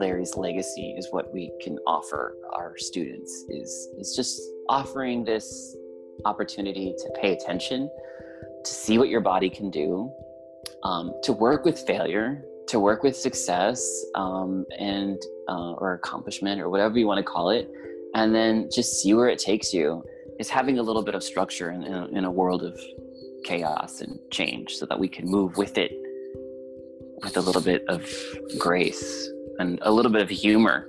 Larry's legacy is what we can offer our students is is just offering this opportunity to pay attention, to see what your body can do, um, to work with failure, to work with success, um, and uh, or accomplishment or whatever you want to call it, and then just see where it takes you. Is having a little bit of structure in, in, a, in a world of chaos and change, so that we can move with it with a little bit of grace and a little bit of humor.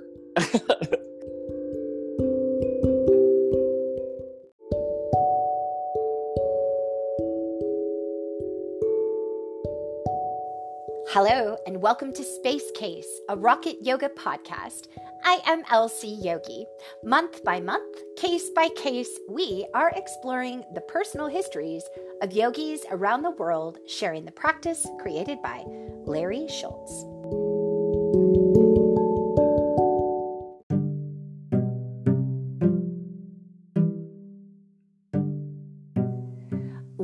Hello, and welcome to Space Case, a rocket yoga podcast. I am LC Yogi. Month by month, case by case, we are exploring the personal histories of yogis around the world, sharing the practice created by Larry Schultz.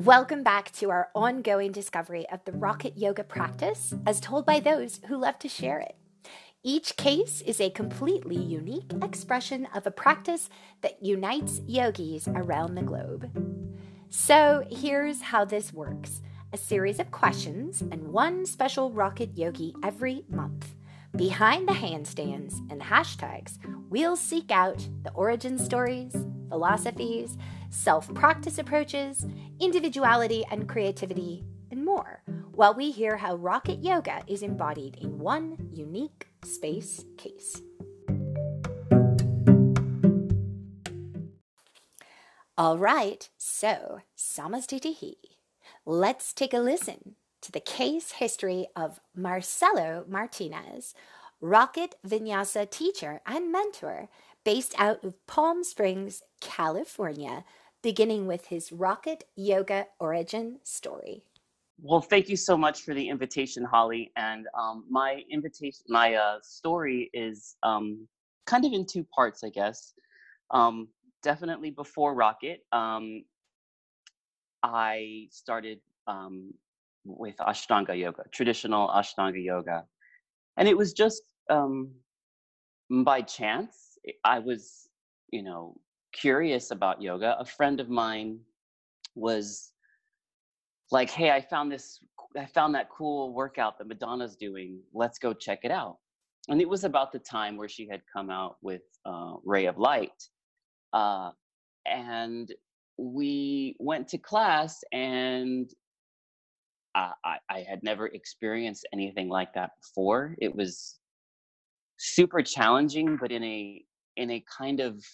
Welcome back to our ongoing discovery of the rocket yoga practice as told by those who love to share it. Each case is a completely unique expression of a practice that unites yogis around the globe. So here's how this works a series of questions and one special rocket yogi every month. Behind the handstands and hashtags, we'll seek out the origin stories, philosophies, self practice approaches, individuality and creativity, and more, while we hear how rocket yoga is embodied in one unique space case. All right, so samastitihi. Let's take a listen to the case history of Marcelo Martinez, rocket vinyasa teacher and mentor based out of Palm Springs, California, beginning with his rocket yoga origin story. Well, thank you so much for the invitation, Holly. And um, my invitation, my uh, story is um, kind of in two parts, I guess. Um, definitely before Rocket, um, I started um, with Ashtanga yoga, traditional Ashtanga yoga. And it was just um, by chance. I was, you know, curious about yoga, a friend of mine was like, "Hey, I found this. I found that cool workout that Madonna's doing. Let's go check it out." And it was about the time where she had come out with uh, Ray of Light, uh, and we went to class, and I, I, I had never experienced anything like that before. It was super challenging, but in a in a kind of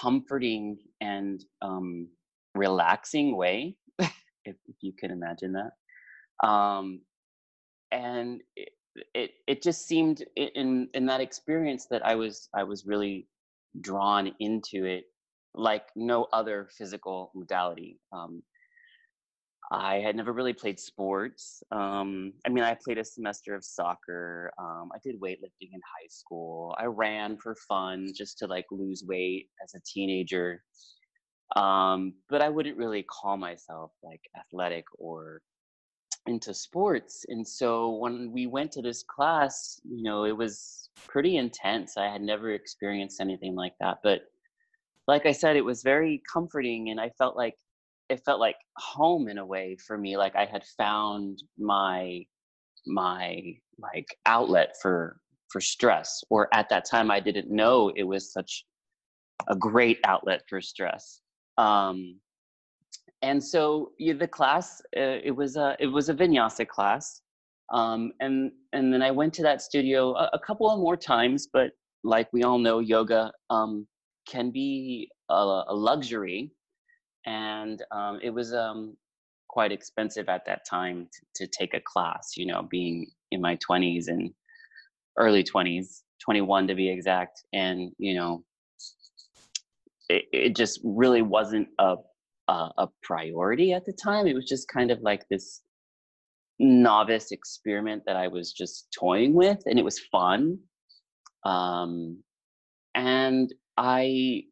comforting and um, relaxing way, if, if, you can imagine that. Um, and it, it, it just seemed in in that experience that I was I was really drawn into it like no other physical modality. Um, I had never really played sports. Um, I mean, I played a semester of soccer. Um, I did weightlifting in high school. I ran for fun just to like lose weight as a teenager. Um, but I wouldn't really call myself like athletic or into sports. And so when we went to this class, you know, it was pretty intense. I had never experienced anything like that. But like I said, it was very comforting and I felt like it felt like home in a way for me like i had found my my like outlet for for stress or at that time i didn't know it was such a great outlet for stress um and so yeah, the class uh, it was a it was a vinyasa class um and and then i went to that studio a, a couple of more times but like we all know yoga um can be a, a luxury and um, it was um, quite expensive at that time to, to take a class. You know, being in my twenties and early twenties, twenty one to be exact, and you know, it, it just really wasn't a, a a priority at the time. It was just kind of like this novice experiment that I was just toying with, and it was fun. Um, and I,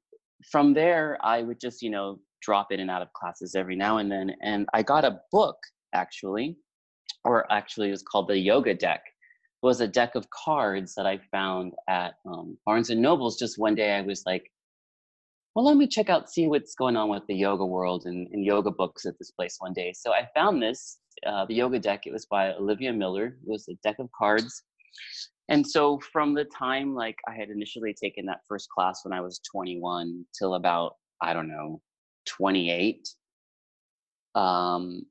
from there, I would just you know drop in and out of classes every now and then. And I got a book actually, or actually it was called the Yoga Deck It was a deck of cards that I found at um, Barnes and Nobles. Just one day, I was like, "Well, let me check out, see what's going on with the yoga world and, and yoga books at this place." One day, so I found this uh, the yoga deck. It was by Olivia Miller. It was a deck of cards, and so from the time like I had initially taken that first class when I was 21 till about I don't know 28. Um,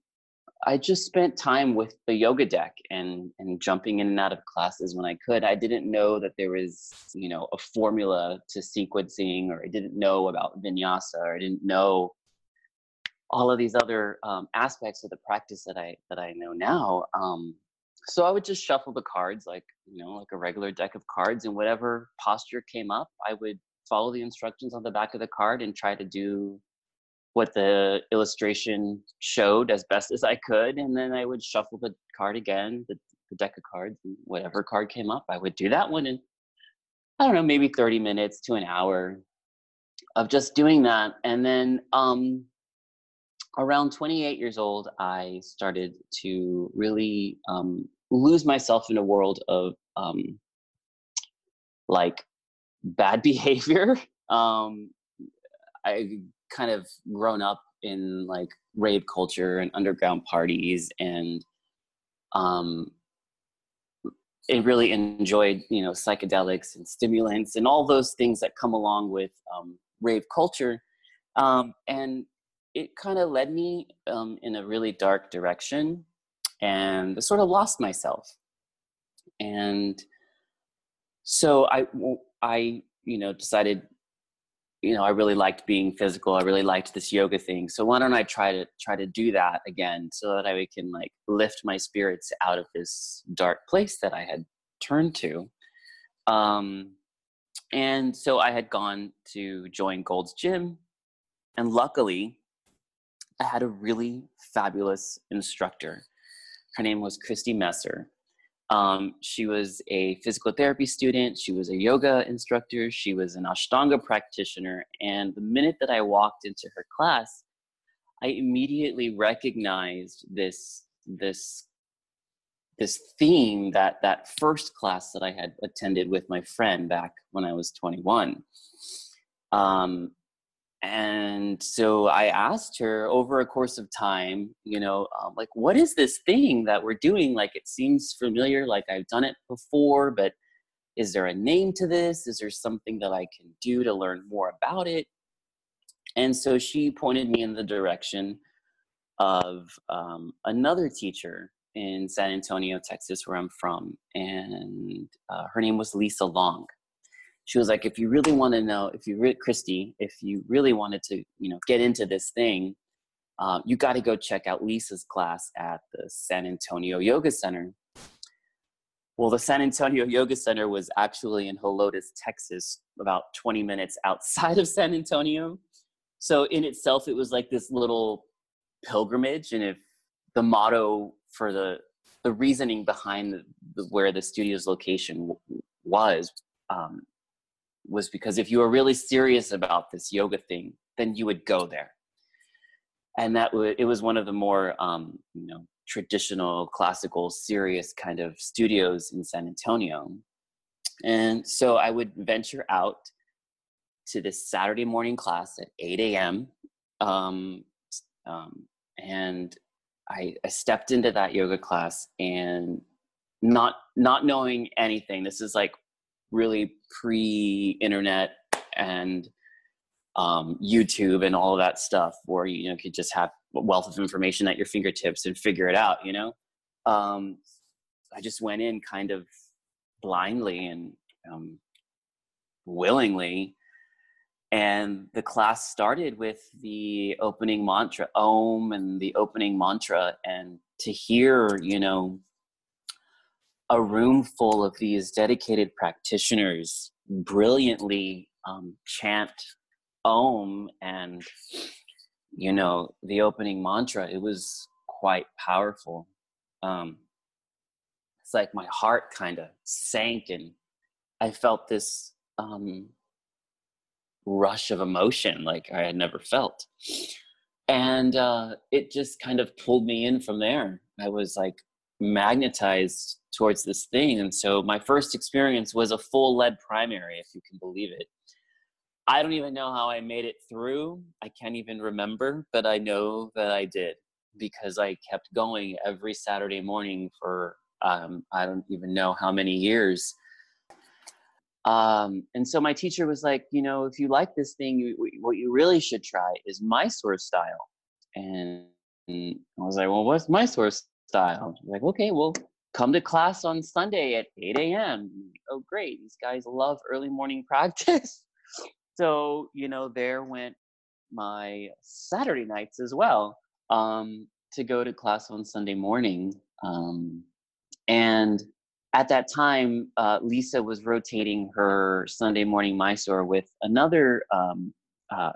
I just spent time with the yoga deck and and jumping in and out of classes when I could. I didn't know that there was, you know, a formula to sequencing, or I didn't know about vinyasa, or I didn't know all of these other um, aspects of the practice that I that I know now. Um, so I would just shuffle the cards like you know, like a regular deck of cards, and whatever posture came up, I would follow the instructions on the back of the card and try to do what the illustration showed as best as I could, and then I would shuffle the card again, the, the deck of cards, whatever card came up, I would do that one and I don't know, maybe 30 minutes to an hour of just doing that. And then um, around 28 years old, I started to really um, lose myself in a world of um, like bad behavior. Um, I kind of grown up in like rave culture and underground parties and um it really enjoyed you know psychedelics and stimulants and all those things that come along with um, rave culture. Um, and it kind of led me um, in a really dark direction and I sort of lost myself. And so i i you know decided you know, I really liked being physical. I really liked this yoga thing. So why don't I try to try to do that again so that I can like lift my spirits out of this dark place that I had turned to. Um, and so I had gone to join Gold's Gym, and luckily, I had a really fabulous instructor. Her name was Christy Messer, um, she was a physical therapy student, she was a yoga instructor, she was an Ashtanga practitioner. And the minute that I walked into her class, I immediately recognized this, this, this theme that that first class that I had attended with my friend back when I was 21. Um, and so i asked her over a course of time you know um, like what is this thing that we're doing? Like it seems familiar like i've done it before but is there a name to this? Is there something that i can do to learn more about it? And so she pointed me in the direction of um, another teacher in san antonio texas where i'm from and uh, her name was lisa long she was like, if you really want to know, if you, re- Christy, if you really wanted to, you know, get into this thing, um, you got to go check out Lisa's class at the San Antonio Yoga Center. Well, the San Antonio Yoga Center was actually in Helotes, Texas, about 20 minutes outside of San Antonio. So, in itself, it was like this little pilgrimage. And if the motto for the the reasoning behind the, the, where the studio's location was um, was because if you were really serious about this yoga thing, then you would go there. And that would it was one of the more um, you know traditional, classical, serious kind of studios in San Antonio. And so I would venture out to this Saturday morning class at 8 a.m. Um, um, and I, I stepped into that yoga class and not not knowing anything. This is like really pre-internet and um, YouTube and all of that stuff, where you know could just have wealth of information at your fingertips and figure it out. You know, um, I just went in kind of blindly and um, willingly, and the class started with the opening mantra, Om, and the opening mantra, and to hear, you know, a room full of these dedicated practitioners brilliantly um, chant om and you know the opening mantra it was quite powerful. Um, it's like my heart kind of sank and i felt this um, rush of emotion like i had never felt. And uh, it just kind of pulled me in from there. I was like magnetized towards this thing. And so my first experience was a full lead primary, if you can believe it. I don't even know how I made it through. I can't even remember, but I know that I did because I kept going every Saturday morning for um, I don't even know how many years. Um, and so my teacher was like, you know, if you like this thing, you, what you really should try is Mysore style. And I was like, well, what's Mysore style? like, okay, well, come to class on Sunday at 8 a.m. Oh, great. These guys love early morning practice. so, you know, there went my Saturday nights as well um, to go to class on Sunday morning. Um, and at that time, uh, Lisa was rotating her Sunday morning Mysore with another um, uh,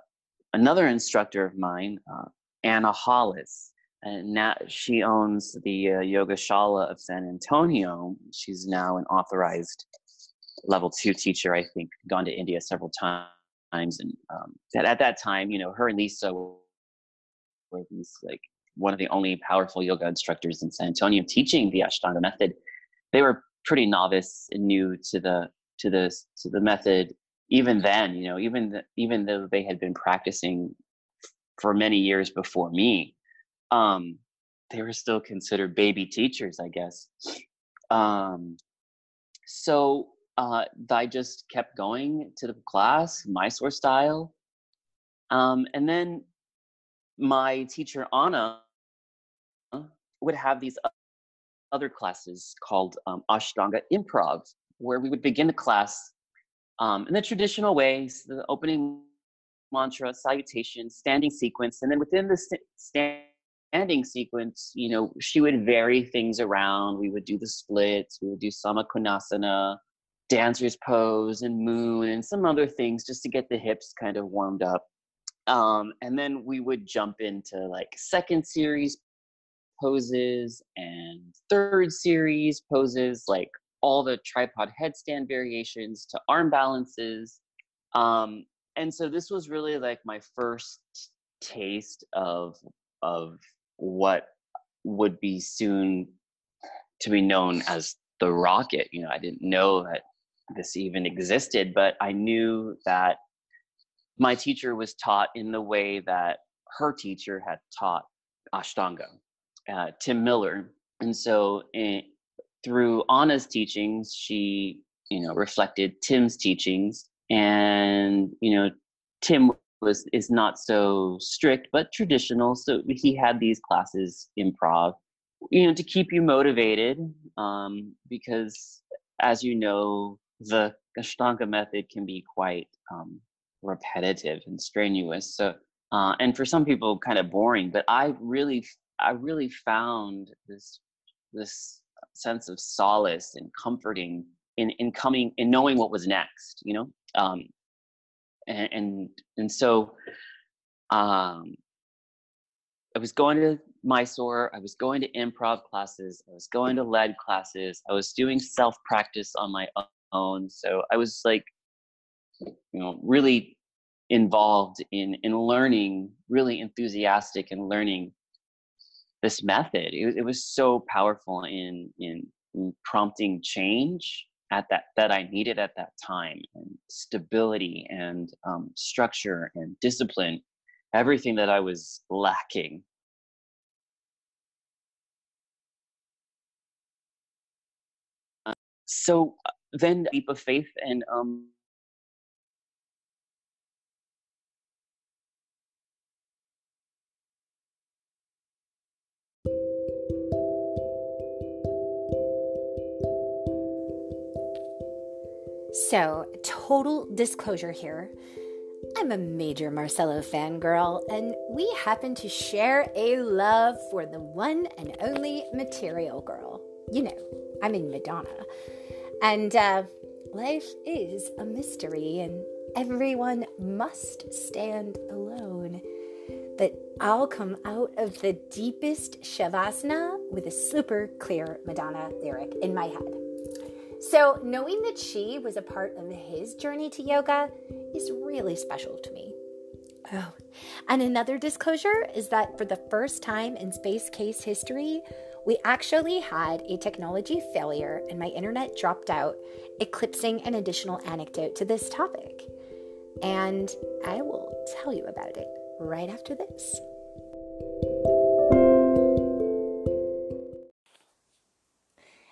another instructor of mine, uh, Anna Hollis. And now she owns the uh, Yoga Shala of San Antonio. She's now an authorized level two teacher, I think, gone to India several times. And um, at, at that time, you know, her and Lisa were these like one of the only powerful yoga instructors in San Antonio teaching the Ashtanga method. They were pretty novice and new to the to the to the method even then you know even the, even though they had been practicing for many years before me um they were still considered baby teachers i guess. Um so uh i just kept going to the class mysore style um and then my teacher anna would have these other classes called um, Ashtanga Improv, where we would begin the class um, in the traditional ways, the opening mantra, salutation, standing sequence, and then within the st- standing sequence, you know, she would vary things around. We would do the splits, we would do Samakonasana, dancer's pose, and moon, and some other things just to get the hips kind of warmed up. Um, and then we would jump into like second series poses and third series poses, like all the tripod headstand variations to arm balances. Um, and so this was really like my first taste of of what would be soon to be known as the rocket. You know, I didn't know that this even existed, but I knew that my teacher was taught in the way that her teacher had taught Ashtanga uh, Tim Miller. And so in, eh, through Anna's teachings, she, you know, reflected Tim's teachings. And, you know, Tim was is not so strict but traditional. So he had these classes improv, you know, to keep you motivated. Um, because as you know, the Ashtanga method can be quite um, repetitive and strenuous. So uh, and for some people kind of boring but i really I really found this this sense of solace and comforting in in coming in knowing what was next, you know. Um, and and, and so um, I was going to Mysore, I was going to improv classes, I was going to lead classes, I was doing self practice on my own. So I was like, you know, really involved in in learning, really enthusiastic in learning this method. It, it was so powerful in, in, in prompting change at that that I needed at that time, and stability and um, structure and discipline, everything that I was lacking. So uh, then leap of faith and um, So, total disclosure here. I'm a major Marcelo fangirl, and we happen to share a love for the one and only Material Girl. You know, I mean Madonna. And uh, life is a mystery, and everyone must stand alone. But I'll come out of the deepest Shavasana with a super clear Madonna lyric in my head. So, knowing that she was a part of his journey to yoga is really special to me. Oh, and another disclosure is that for the first time in Space Case history, we actually had a technology failure and my internet dropped out, eclipsing an additional anecdote to this topic. And I will tell you about it right after this.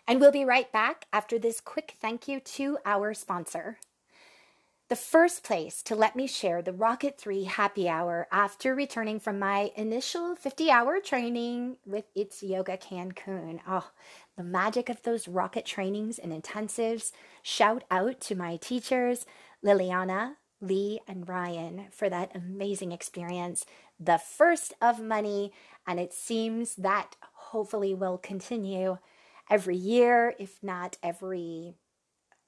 And we'll be right back after this quick thank you to our sponsor. The first place to let me share the Rocket 3 happy hour after returning from my initial 50 hour training with It's Yoga Cancun. Oh, the magic of those rocket trainings and intensives. Shout out to my teachers, Liliana, Lee, and Ryan, for that amazing experience. The first of many, and it seems that hopefully will continue every year, if not every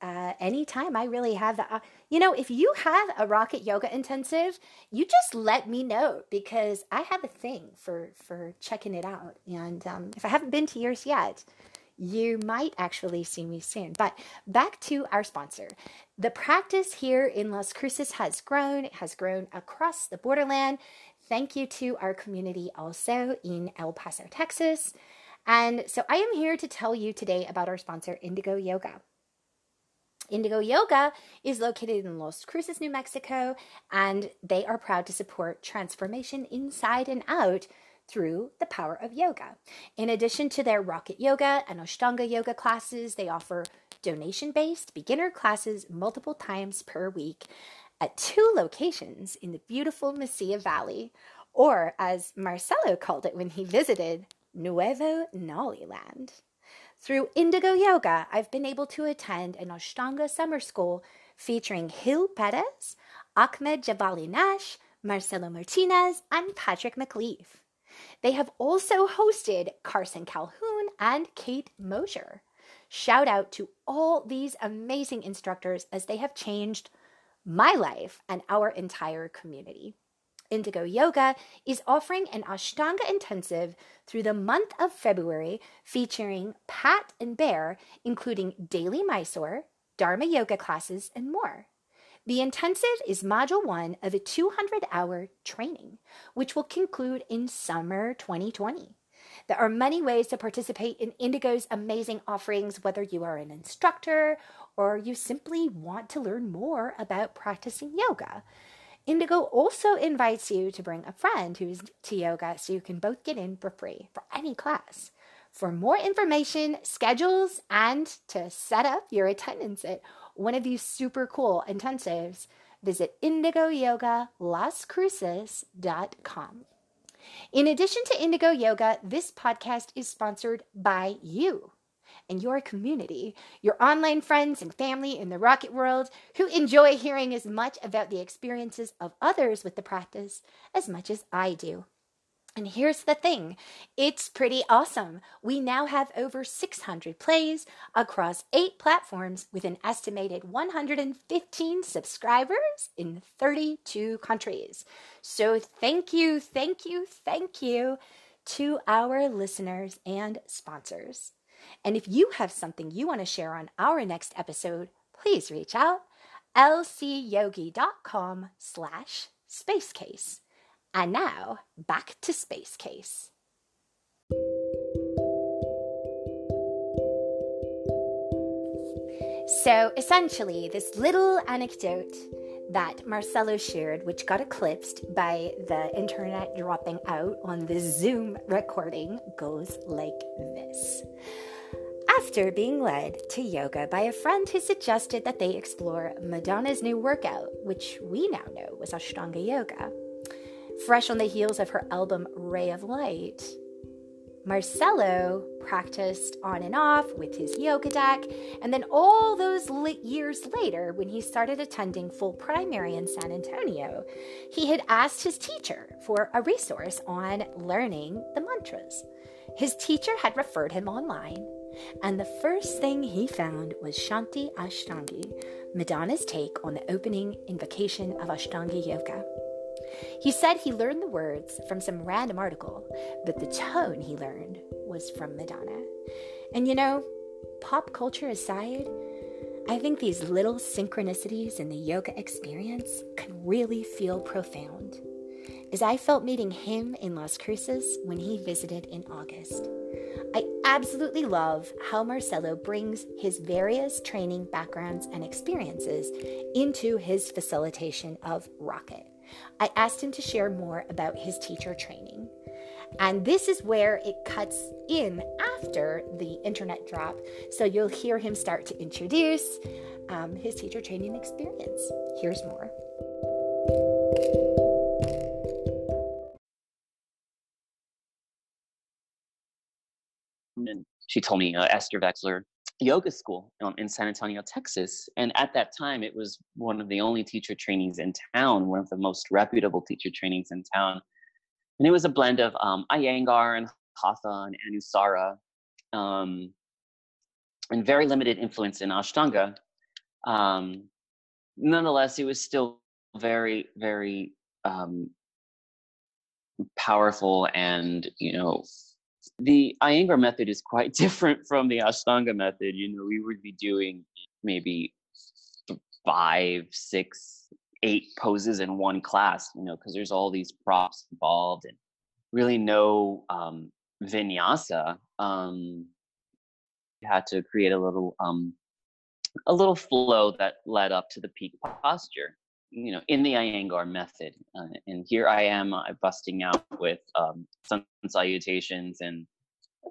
uh, anytime I really have the, Uh, you know, if you have a rocket yoga intensive, you just let me know because I have a thing for for checking it out. And um, if I haven't been to yours yet, you might actually see me soon. But back to our sponsor. The practice here in Las Cruces has grown. It has grown across the borderland. Thank you to our community also in El Paso, Texas. And so I am here to tell you today about our sponsor, Indigo Yoga. Indigo Yoga is located in Las Cruces, New Mexico, and they are proud to support transformation inside and out through the power of yoga. In addition to their Rocket Yoga and Ashtanga Yoga classes, they offer donation based beginner classes multiple times per week at two locations in the beautiful Mesilla Valley, or as Marcelo called it when he visited, Nuevo Nollyland. Through Indigo Yoga, I've been able to attend an Ashtanga summer school featuring Hill Perez, Ahmed Jabali Nash, Marcelo Martinez, and Patrick McLeaf. They have also hosted Carson Calhoun and Kate Mosher. Shout out to all these amazing instructors as they have changed my life and our entire community. Indigo Yoga is offering an Ashtanga intensive through the month of February featuring Pat and Bear, including daily Mysore, Dharma yoga classes, and more. The intensive is module one of a 200 hour training, which will conclude in summer 2020. There are many ways to participate in Indigo's amazing offerings, whether you are an instructor or you simply want to learn more about practicing yoga. Indigo also invites you to bring a friend who's to yoga so you can both get in for free for any class. For more information, schedules, and to set up your attendance at one of these super cool intensives, visit indigoyogalascruces.com. In addition to Indigo Yoga, this podcast is sponsored by you and your community, your online friends and family in the rocket world who enjoy hearing as much about the experiences of others with the practice as much as I do. And here's the thing it's pretty awesome. We now have over 600 plays across eight platforms with an estimated 115 subscribers in 32 countries. So, thank you, thank you, thank you to our listeners and sponsors. And if you have something you want to share on our next episode, please reach out lcyogi.com slash spacecase. And now back to Space Case. So essentially, this little anecdote that Marcelo shared, which got eclipsed by the internet dropping out on the Zoom recording, goes like this. After being led to yoga by a friend who suggested that they explore Madonna's new workout, which we now know was Ashtanga Yoga, fresh on the heels of her album Ray of Light, Marcelo practiced on and off with his yoga deck, and then all those years later, when he started attending full primary in San Antonio, he had asked his teacher for a resource on learning the mantras. His teacher had referred him online, and the first thing he found was Shanti Ashtangi, Madonna's take on the opening invocation of Ashtanga Yoga. He said he learned the words from some random article, but the tone he learned was from Madonna. And you know, pop culture aside, I think these little synchronicities in the yoga experience can really feel profound. As I felt meeting him in Las Cruces when he visited in August, I absolutely love how Marcelo brings his various training backgrounds and experiences into his facilitation of Rocket. I asked him to share more about his teacher training. And this is where it cuts in after the internet drop. So you'll hear him start to introduce um, his teacher training experience. Here's more. And she told me uh, Esther Vexler yoga school um, in San Antonio, Texas. And at that time, it was one of the only teacher trainings in town, one of the most reputable teacher trainings in town. And it was a blend of um, Iyengar and Hatha and Anusara, um, and very limited influence in Ashtanga. Um, nonetheless, it was still very, very um, powerful and, you know, the Iyengar method is quite different from the Ashtanga method. You know, we would be doing maybe five, six, eight poses in one class, you know, because there's all these props involved and really no um, vinyasa. Um, you had to create a little um, a little flow that led up to the peak posture you know in the Iyengar method uh, and here i am uh, busting out with um, sun salutations and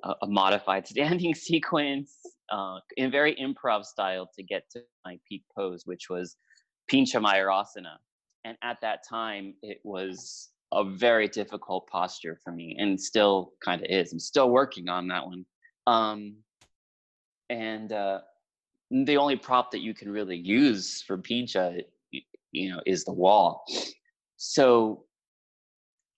a, a modified standing sequence uh, in very improv style to get to my peak pose which was pincha mayurasana and at that time it was a very difficult posture for me and still kind of is. I'm still working on that one. Um, and uh, the only prop that you can really use for pincha you know is the wall. So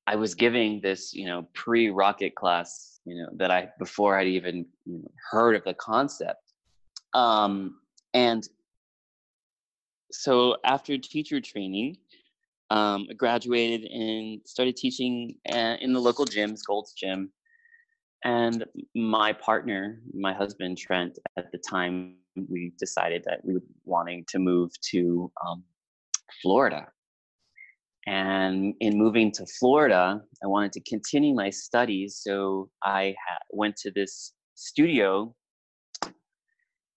i was giving this you know pre-rocket class you know that i before i'd even you know, heard of the concept. Um and so after teacher training um, I graduated and started teaching uh, in the local gyms gold's gym. And my partner my husband trent at the time we decided that we were wanting to move to um, Florida. And in moving to Florida, I wanted to continue my studies. So I ha- went to this studio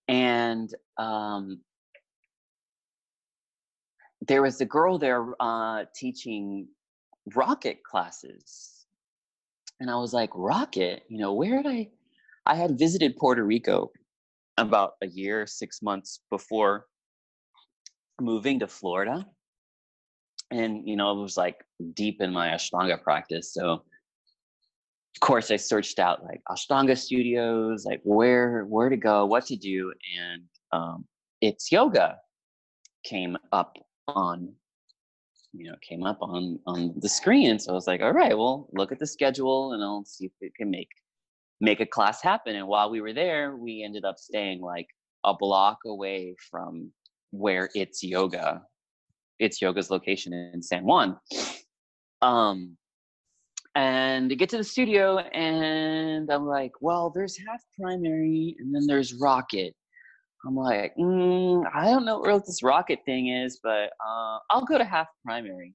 and um, there was a girl there uh, teaching rocket classes. And I was like, rocket? You know, where did I? I had visited Puerto Rico about a year, six months before moving to Florida. And, you know, it was like deep in my Ashtanga practice. So, of course, I searched out like Ashtanga studios, like where where to go, what to do, and um, it's yoga came up on you know came up on on the screen so i was like all right well look at the schedule and i'll see if it can make make a class happen and while we were there we ended up staying like a block away from where it's yoga it's yoga's location in san juan. Um and to get to the studio and i'm like well there's half primary and then there's rocket. I'm like mm, i don't know what this rocket thing is but uh, i'll go to half primary.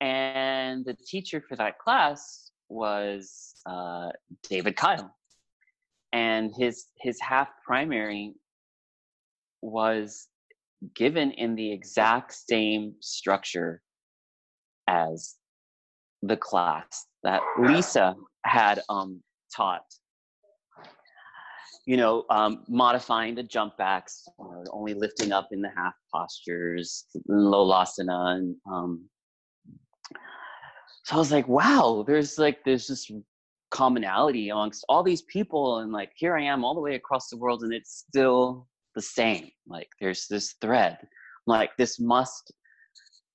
And the teacher for that class was uh, david kyle. And his his half primary was given in the exact same structure as the class that Lisa had um, taught. You know, um, modifying the jump backs, you know, only lifting up in the half postures, low lolasana, and um, so I was like, wow, there's like there's this commonality amongst all these people, and like here I am all the way across the world, and it's still the same like there's this thread like this must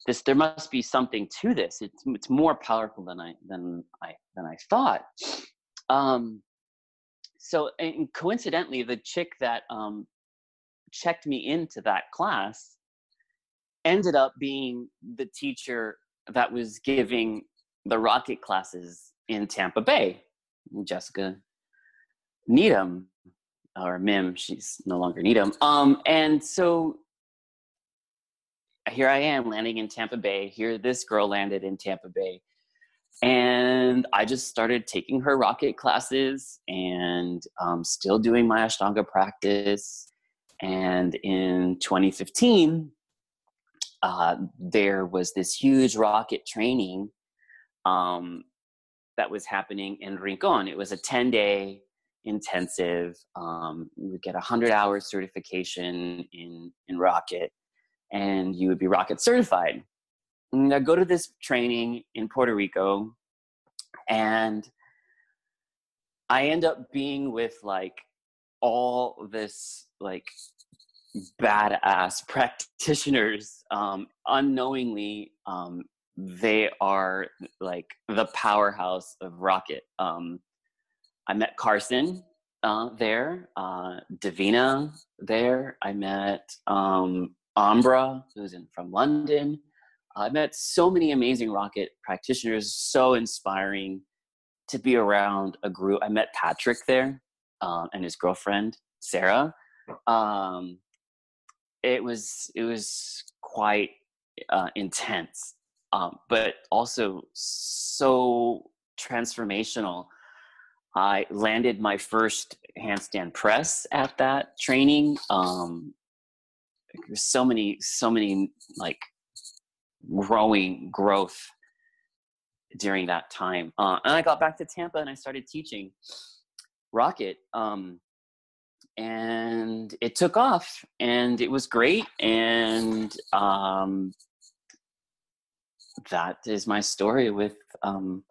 this there must be something to this. It's it's more powerful than i than i than i thought. Um so and coincidentally the chick that um checked me into that class ended up being the teacher that was giving the rocket classes in tampa bay. Jessica needham or Mim, she's no longer Needham. Um, and so here I am landing in Tampa Bay. Here, this girl landed in Tampa Bay. and I just started taking her rocket classes and um, still doing my Ashtanga practice. And in 2015, uh, there was this huge rocket training um, that was happening in Rincon. It was a 10 day intensive. Um, you would get a 100 hours certification in, in rocket, and you would be rocket certified. And I go to this training in Puerto Rico, and I end up being with like all this like badass practitioners um, unknowingly um, they are like the powerhouse of rocket um, i met carson uh, there uh, davina there. I met um, ambra who's in from london. I met so many amazing rocket practitioners so inspiring to be around a group. I met patrick there uh, and his girlfriend sarah. Um, it was it was quite uh, intense, um, but also so transformational. I landed my first handstand press at that training. Um, so many, so many like growing growth during that time. Uh, and I got back to Tampa and I started teaching Rocket. Um, and it took off and it was great and um, that is my story with um,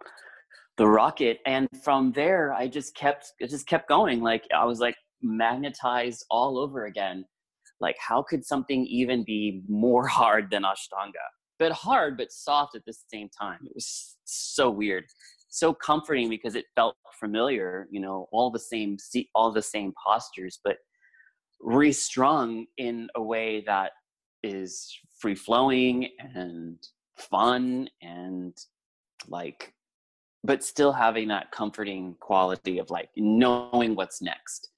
the rocket and from there i just kept it just kept going like i was like magnetized all over again. Like how could something even be more hard than ashtanga? But hard but soft at the same time. It was so weird so comforting because it felt familiar you know all the same all the same postures but restrung in a way that is free flowing and fun and like but still having that comforting quality of like knowing what's next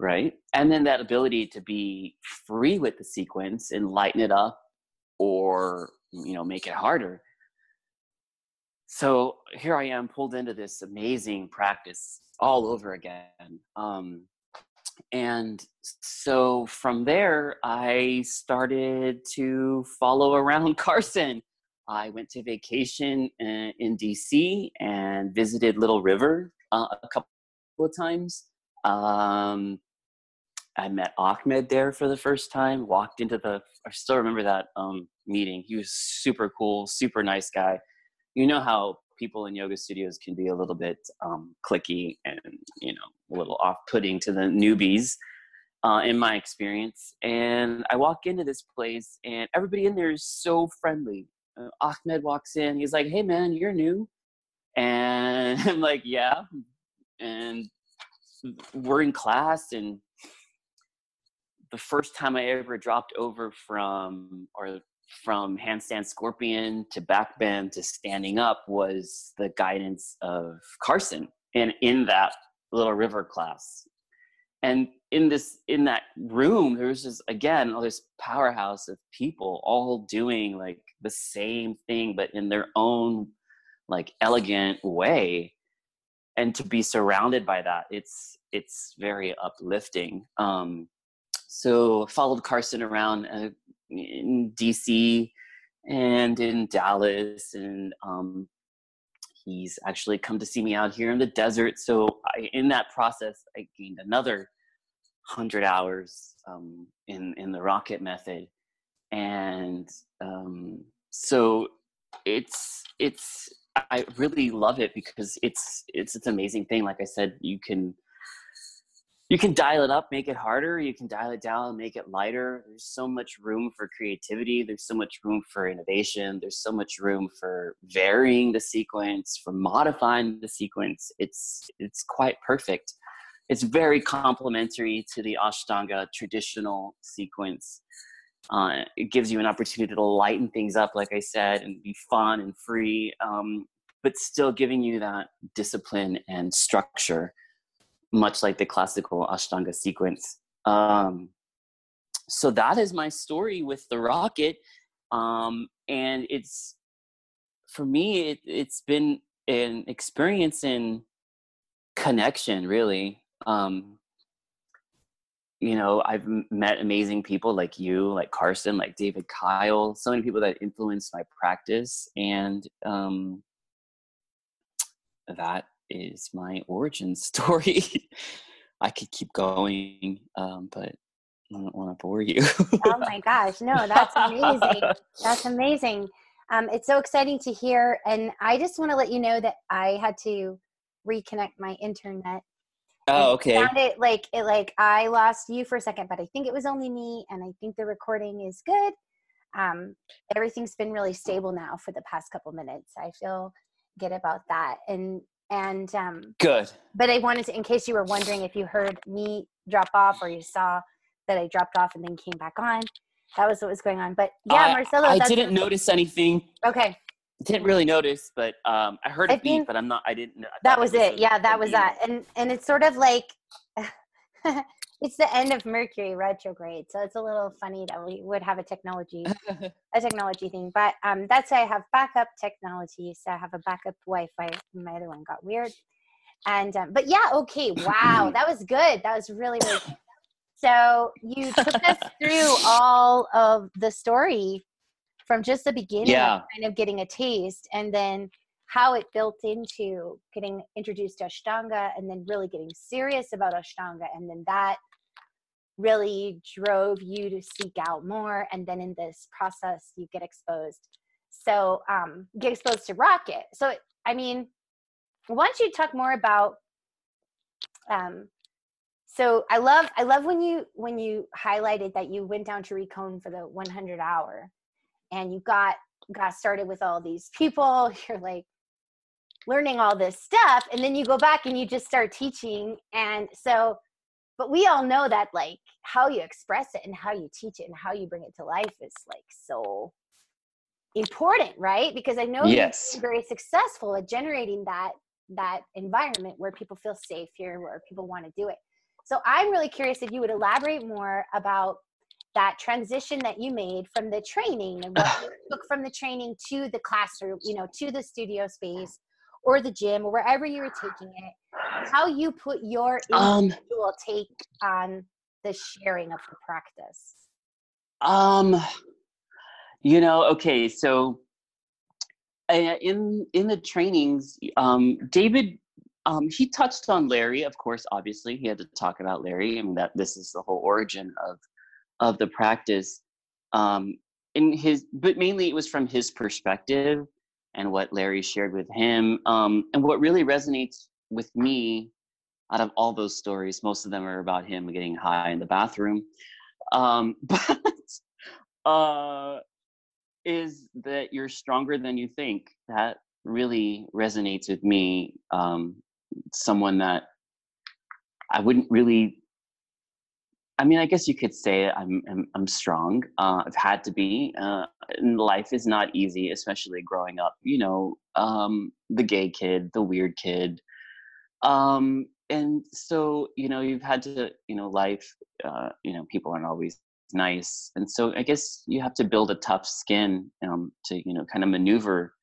right and then that ability to be free with the sequence and lighten it up or you know make it harder so here I am pulled into this amazing practice all over again. Um, and so from there, I started to follow around Carson. I went to vacation in, in DC and visited Little River uh, a couple of times. Um, I met Ahmed there for the first time. Walked into the, I still remember that um, meeting. He was super cool, super nice guy you know how people in yoga studios can be a little bit um, clicky and you know a little off-putting to the newbies uh, in my experience and i walk into this place and everybody in there is so friendly uh, Uh, ahmed walks in he's like hey man you're new and i'm like yeah and we're in class and the first time i ever dropped over from or from handstand scorpion to back bend to standing up was the guidance of Carson and in that little river class. And in this in that room, there was just again all this powerhouse of people all doing like the same thing, but in their own like elegant way. And to be surrounded by that, it's it's very uplifting. Um, so followed Carson around uh, in DC and in Dallas, and um, he's actually come to see me out here in the desert. So I, in that process, I gained another hundred hours um, in in the rocket method, and um, so it's it's I really love it because it's it's it's an amazing thing. Like I said, you can you can dial it up, make it harder. You can dial it down, make it lighter. There's so much room for creativity. There's so much room for innovation. There's so much room for varying the sequence, for modifying the sequence. It's it's quite perfect. It's very complementary to the Ashtanga traditional sequence. Uh, it gives you an opportunity to lighten things up, like I said, and be fun and free, um, but still giving you that discipline and structure much like the classical Ashtanga sequence. Um, so that is my story with the rocket. Um, and it's, for me, it, it's been an experience in connection really um you know i've met amazing people like you like carson like david kyle so many people that influenced my practice and um that is my origin story. I could keep going um but i don't want to bore you. Oh my gosh no that's amazing. That's amazing. Um, it's so exciting to hear and i just want to let you know that i had to reconnect my internet Oh, okay. It like it like I lost you for a second, but I think it was only me, and I think the recording is good. Um, everything's been really stable now for the past couple minutes. I feel good about that, and and um, good. But I wanted to, in case you were wondering if you heard me drop off or you saw that I dropped off and then came back on, that was what was going on. But yeah, Marcelo, I didn't notice anything. Okay, didn't really notice, but um, I heard a beat, but I'm not. I didn't. I that was it. Was a, yeah, that was that. And and it's sort of like it's the end of Mercury retrograde, so it's a little funny that we would have a technology a technology thing. But um, that's why I have backup technology. So I have a backup Wi-Fi. My other one got weird. And um, but yeah, okay, wow, that was good. That was really really. Good. So you took us through all of the story from just the beginning yeah. kind of getting a taste and then how it built into getting introduced to ashtanga and then really getting serious about ashtanga. And then that really drove you to seek out more. And then in this process you get exposed. So um get exposed to rocket. So i mean once you talk more about um so i love i love when you when you highlighted that you went down to Rincon for the 100 hour and you got got started with all these people you're like learning all this stuff and then you go back and you just start teaching and so but we all know that like how you express it and how you teach it and how you bring it to life is like so important right because i know yes. you're very successful at generating that that environment where people feel safe here where people want to do it so i'm really curious if you would elaborate more about that transition that you made from the training and what you took from the training to the classroom, you know, to the studio space or the gym or wherever you were taking it, how you put your um, individual um, take on the sharing of the practice. Um, you know, okay, so uh, in in the trainings, um, David um, he touched on Larry, of course. Obviously, he had to talk about Larry. I mean, that this is the whole origin of of the practice um, in his but mainly it was from his perspective and what larry shared with him um, and what really resonates with me out of all those stories most of them are about him getting high in the bathroom um, but uh, is that you're stronger than you think. That really resonates with me um, someone that i wouldn't really I mean, I guess you could say I'm I'm, I'm strong. Uh, I've had to be. Uh, life is not easy, especially growing up. You know, um, the gay kid, the weird kid, um, and so you know you've had to. You know, life. Uh, you know, people aren't always nice, and so I guess you have to build a tough skin um, to you know kind of maneuver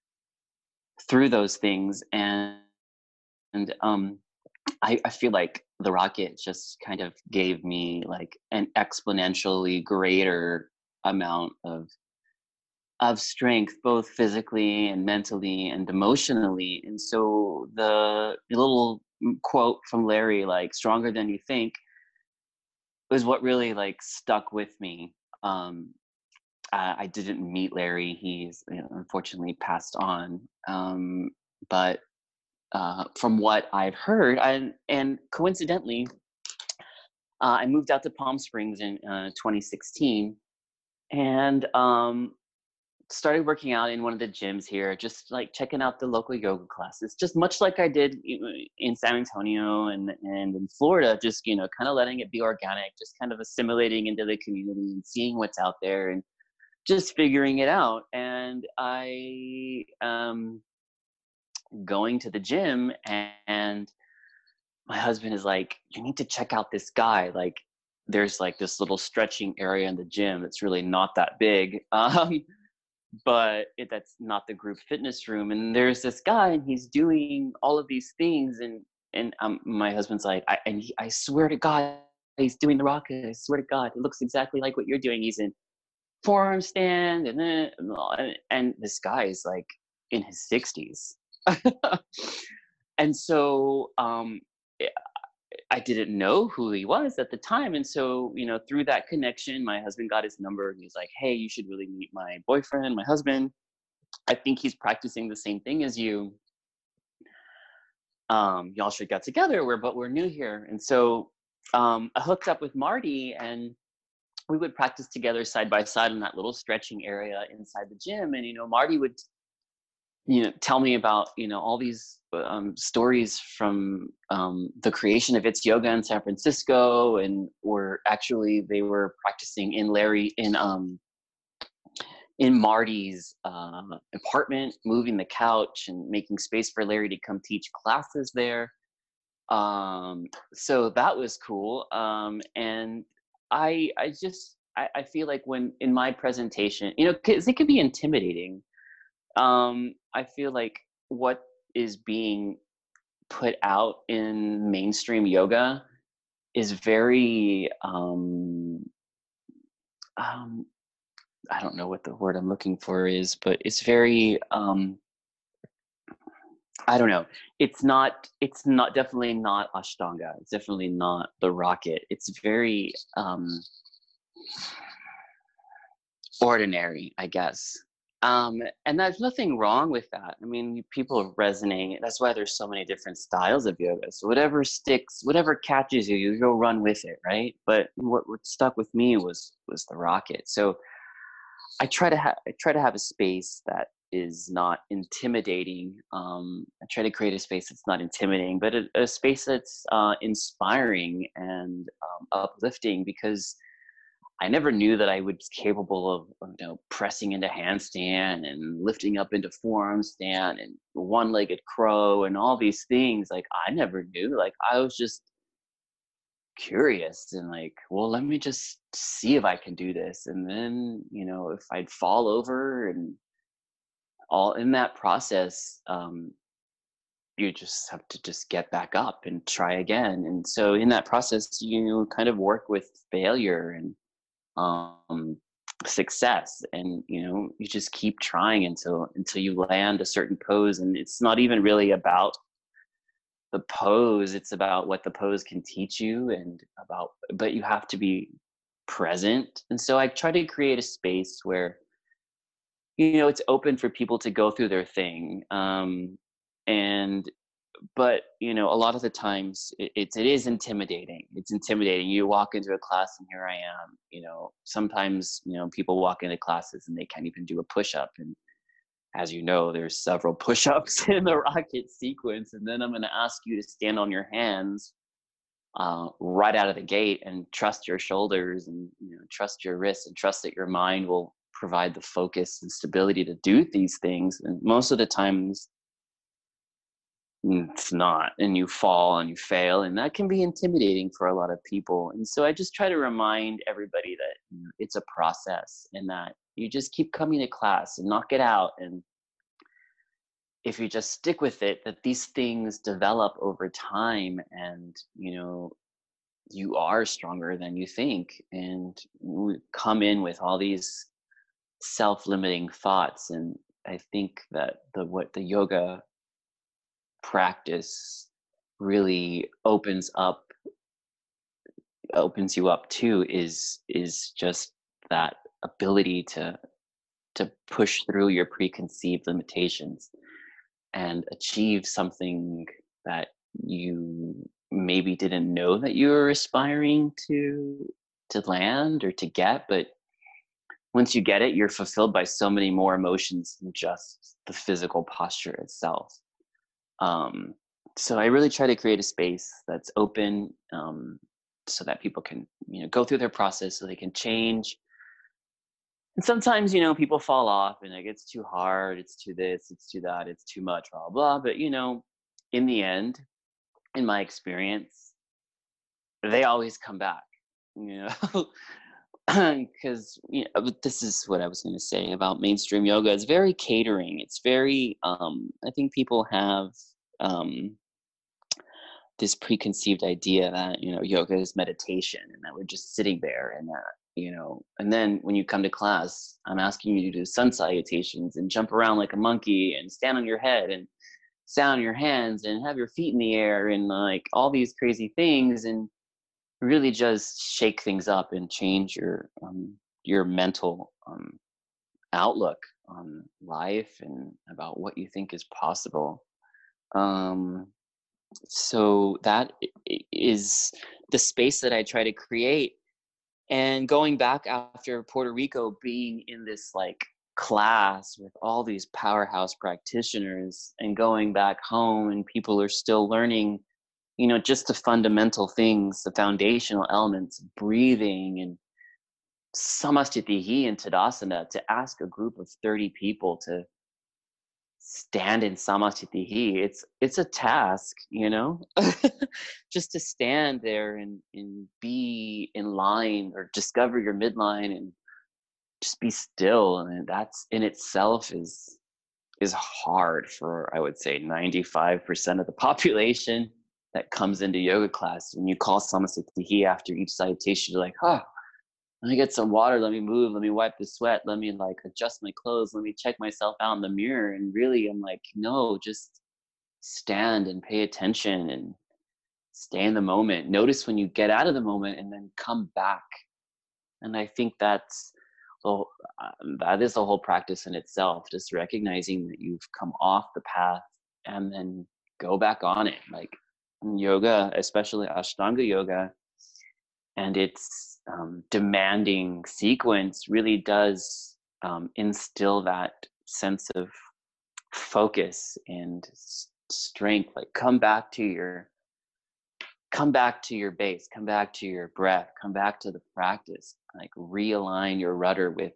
through those things and and um I, I feel like the rocket just kind of gave me like an exponentially greater amount of of strength both physically and mentally and emotionally and so the little quote from larry like stronger than you think was what really like stuck with me um i, I didn't meet larry he's you know, unfortunately passed on um but uh, from what I've heard, and coincidentally, uh, I moved out to Palm Springs in uh, 2016, and um, started working out in one of the gyms here, just like checking out the local yoga classes, just much like I did in San Antonio and and in Florida, just you know, kind of letting it be organic, just kind of assimilating into the community and seeing what's out there and just figuring it out. And I um, going to the gym and my husband is like you need to check out this guy like there's like this little stretching area in the gym it's really not that big um, but it, that's not the group fitness room. And there's this guy, and he's doing all of these things, and and um, my husband's like, I, and he, I swear to God, he's doing the rocket. I swear to God, it looks exactly like what you're doing. He's in forearm stand, and then and, and this guy is like in his 60s. and so um, eh, I didn't know who he was at the time. And so, you know, through that connection, my husband got his number and he's like, hey, you should really meet my boyfriend, my husband. I think he's practicing the same thing as you. Um, y'all should get together. We're but we're new here. And so um, I hooked up with Marty and we would practice together side by side in that little stretching area inside the gym. And you know, Marty would you know tell me about you know all these um, stories from um, the creation of it's yoga in san francisco and or actually they were practicing in larry in um in marty's uh, apartment moving the couch and making space for larry to come teach classes there. Um so that was cool. Um and i i just I, I feel like when in my presentation you know because it can be intimidating um, I feel like what is being put out in mainstream yoga is very um, um, I don't know what the word I'm looking for is, but it's very um, I don't know. It's not. It's not definitely not Ashtanga. It's definitely not the rocket. It's very um, ordinary, I guess. Um, and there's nothing wrong with that. I mean, people resonate. That's why there's so many different styles of yoga. So whatever sticks, whatever catches you, you go run with it, right? But what, what stuck with me was was the rocket. So I try to have I try to have a space that is not intimidating. Um, I try to create a space that's not intimidating, but a, a space that's uh, inspiring and um, uplifting because I never knew that I was capable of, you know, pressing into handstand and lifting up into forearm stand and one-legged crow and all these things. Like I never knew. Like I was just curious and like, well, let me just see if I can do this. And then, you know, if I'd fall over and all in that process, um, you just have to just get back up and try again. And so in that process, you kind of work with failure and um, success and you know you just keep trying until until you land a certain pose and it's not even really about the pose it's about what the pose can teach you and about but you have to be present and so i try to create a space where you know it's open for people to go through their thing um and but you know a lot of the times it, it's it is intimidating. It's intimidating. You walk into a class and here i am you know. Sometimes you know people walk into classes and they can't even do a push-up and as you know there's several push-ups in the rocket sequence and then i'm going to ask you to stand on your hands uh, right out of the gate and trust your shoulders and you know trust your wrists and trust that your mind will provide the focus and stability to do these things. And most of the times Mm, it's not and you fall and you fail and that can be intimidating for a lot of people and so i just try to remind everybody that it's a process and that you just keep coming to class and knock it out and if you just stick with it that these things develop over time and you know you are stronger than you think and we come in with all these self-limiting thoughts and i think that the what the yoga practice really opens up opens you up to is is just that ability to to push through your preconceived limitations and achieve something that you maybe didn't know that you were aspiring to to land or to get but once you get it you're fulfilled by so many more emotions than just the physical posture itself um, so I really try to create a space that's open um, so that people can, you know, go through their process so they can change. And sometimes, you know, people fall off and like it's too hard, it's too this, it's too that, it's too much, blah blah. But you know, in the end, in my experience, they always come back. You know, because you know, this is what I was going to say about mainstream yoga. It's very catering. It's very. Um, I think people have um, this preconceived idea that you know yoga is meditation and that we're just sitting there and that you know. And then when you come to class, I'm asking you to do sun salutations and jump around like a monkey and stand on your head and sound your hands and have your feet in the air and like all these crazy things and really just shake things up and change your um, your mental um, outlook on life and about what you think is possible. Um, so that is the space that I try to create. And going back after Puerto Rico, being in this like class with all these powerhouse practitioners, and going back home, and people are still learning you know just the fundamental things the foundational elements breathing and samasthiti and tadasana to ask a group of 30 people to stand in samasthiti it's it's a task you know? Just to stand there and and be in line or discover your midline and just be still. And that's in itself is is hard for i would say 95% of the population that comes into yoga class. When you call samasthiti after each salutation, you're like, oh, let me get some water, let me move, let me wipe the sweat, let me like adjust my clothes, let me check myself out in the mirror. And really, I'm like, no, just stand and pay attention and stay in the moment. Notice when you get out of the moment and then come back. And I think that's well, um, that is a whole practice in itself, just recognizing that you've come off the path and then go back on it. Like yoga, especially Ashtanga yoga, and its um, demanding sequence really does um, instill that sense of focus and strength. Like come back to your come back to your base come back to your breath come back to the practice like realign your rudder with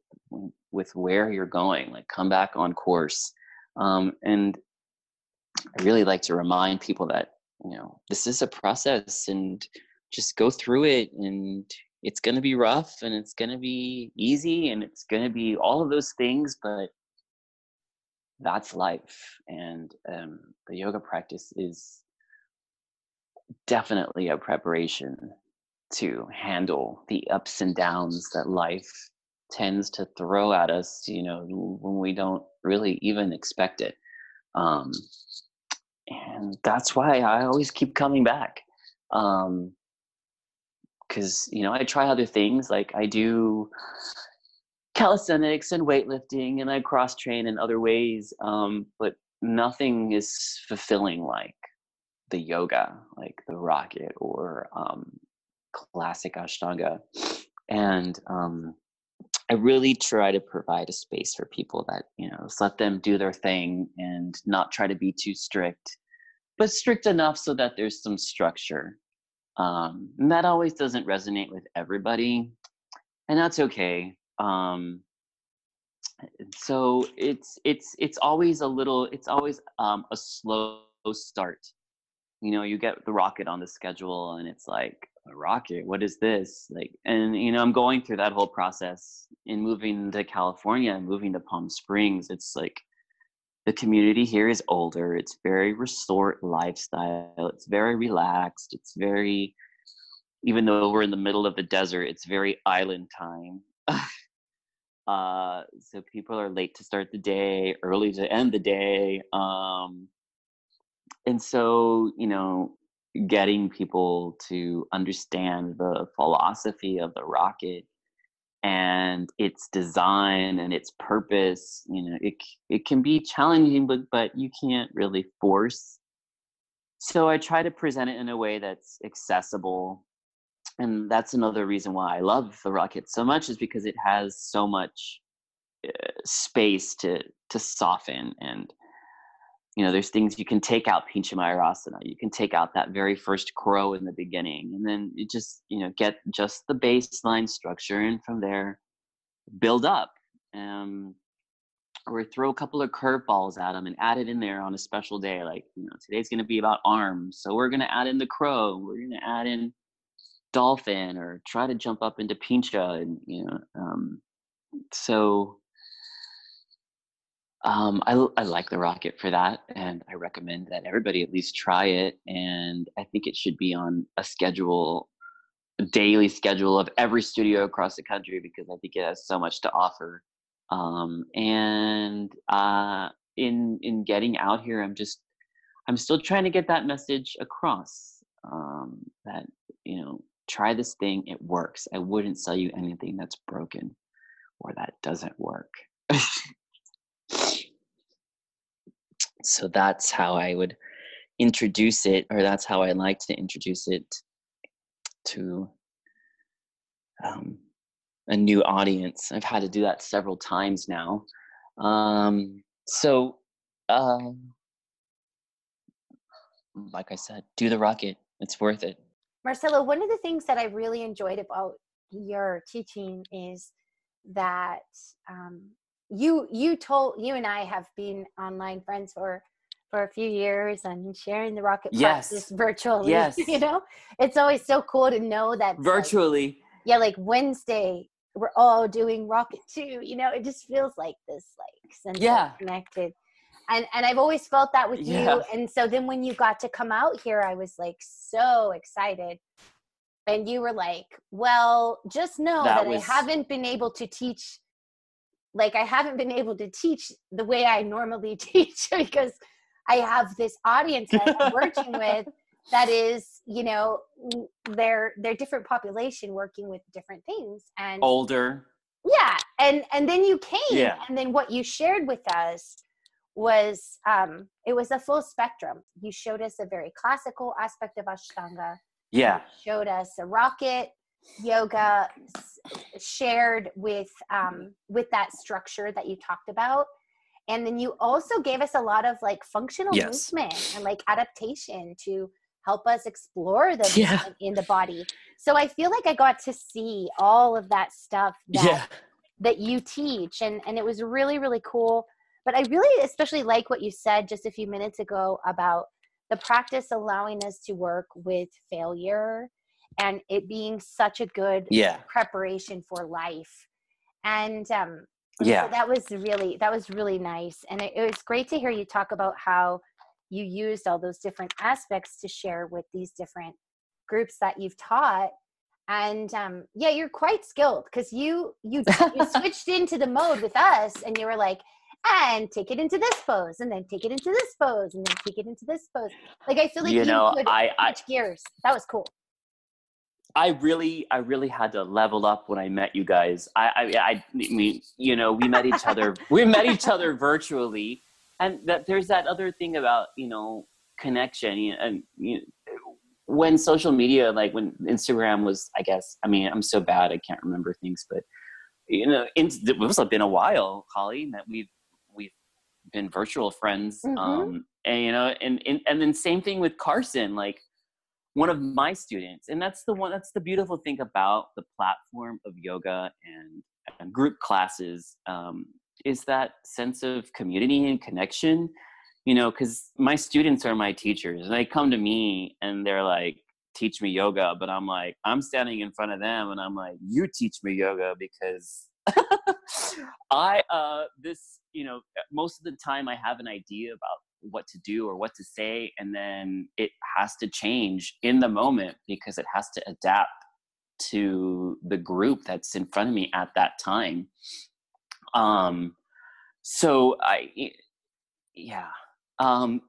with where you're going like come back on course um, and i really like to remind people that you know this is a process and just go through it and it's going to be rough and it's going to be easy and it's going to be all of those things but that's life and um, the yoga practice is definitely a preparation to handle the ups and downs that life tends to throw at us you know when we don't really even expect it um, and that's why I always keep coming back. Um, because you know I try other things like I do calisthenics and weightlifting and I cross train in other ways, um, but nothing is fulfilling like the yoga, like the rocket or um, classic Ashtanga, and um, I really try to provide a space for people that, you know, let them do their thing and not try to be too strict, but strict enough so that there's some structure. Um, and that always doesn't resonate with everybody, and that's okay. Um, so it's it's it's always a little it's always um, a slow start. You know you get the rocket on the schedule and it's like a rocket? What is this? Like and you know i'm going through that whole process in moving to california and moving to palm springs. It's like the community here is older it's very resort lifestyle it's very relaxed it's very even though we're in the middle of the desert it's very island time. Uh so people are late to start the day early to end the day um and so you know getting people to understand the philosophy of the rocket and its design and its purpose you know it it can be challenging but but you can't really force. So i try to present it in a way that's accessible and that's another reason why i love the rocket so much is because it has so much uh, space to to soften and you know there's things you can take out pincha mayurasana you can take out that very first crow in the beginning and then you just you know get just the baseline structure and from there build up um, or throw a couple of curveballs at them and add it in there on a special day like you know today's going to be about arms so we're going to add in the crow we're going to add in dolphin or try to jump up into pincha and you know um, so um, I, I like the rocket for that and i recommend that everybody at least try it and i think it should be on a schedule a daily schedule of every studio across the country because i think it has so much to offer. Um, and uh, in in getting out here i'm just i'm still trying to get that message across um, that you know try this thing it works. I wouldn't sell you anything that's broken or that doesn't work so that's how i would introduce it or that's how i like to introduce it to um, a new audience. I've had to do that several times now. Um, so um, like i said do the rocket. It's worth it. Marcelo, one of the things that I really enjoyed about your teaching is that um, you you told you and I have been online friends for for a few years and sharing the rocket yes. practice virtually. Yes. you know, it's always so cool to know that virtually. Like, yeah, like Wednesday we're all doing rocket too. You know, it just feels like this like sense yeah. of connected and and I've always felt that with yeah. you. And so then when you got to come out here, I was like so excited. And you were like, "Well, just know that, that was... I haven't been able to teach like I haven't been able to teach the way I normally teach because I have this audience that I'm working with that is, you know, they're they're different population working with different things and older. Yeah, and and then you came yeah. and then what you shared with us was um, it was a full spectrum. You showed us a very classical aspect of Ashtanga. Yeah. You showed us a rocket yoga shared with um, with that structure that you talked about. And then you also gave us a lot of like functional yes. movement and like adaptation to help us explore the yeah. in the body. So I feel like I got to see all of that stuff that yeah. that you teach and and it was really really cool but I really especially like what you said just a few minutes ago about the practice allowing us to work with failure and it being such a good yeah. preparation for life. And um, yeah, so that was really that was really nice, and it, it was great to hear you talk about how you used all those different aspects to share with these different groups that you've taught. And um, yeah you're quite skilled because you you you switched into the mode with us and you were like and take it into this pose and then take it into this pose and then take it into this pose. Like i feel like you, you know could i i gears. That was cool i really i really had to level up when i met you guys. I i, I mean you know we met each other we met each other virtually. And that there's that other thing about you know connection. And you know, when social media like when instagram was i guess i mean i'm so bad i can't remember things but you know it was been a while holly that we've been virtual friends mm-hmm. um and you know and, and and then same thing with carson like one of my students and that's the one that's the beautiful thing about the platform of yoga and, and group classes um, is that sense of community and connection you know because my students are my teachers and they come to me and they're like teach me yoga but i'm like i'm standing in front of them and i'm like you teach me yoga because I uh this you know most of the time I have an idea about what to do or what to say and then it has to change in the moment because it has to adapt to the group that's in front of me at that time. Um so i yeah. Um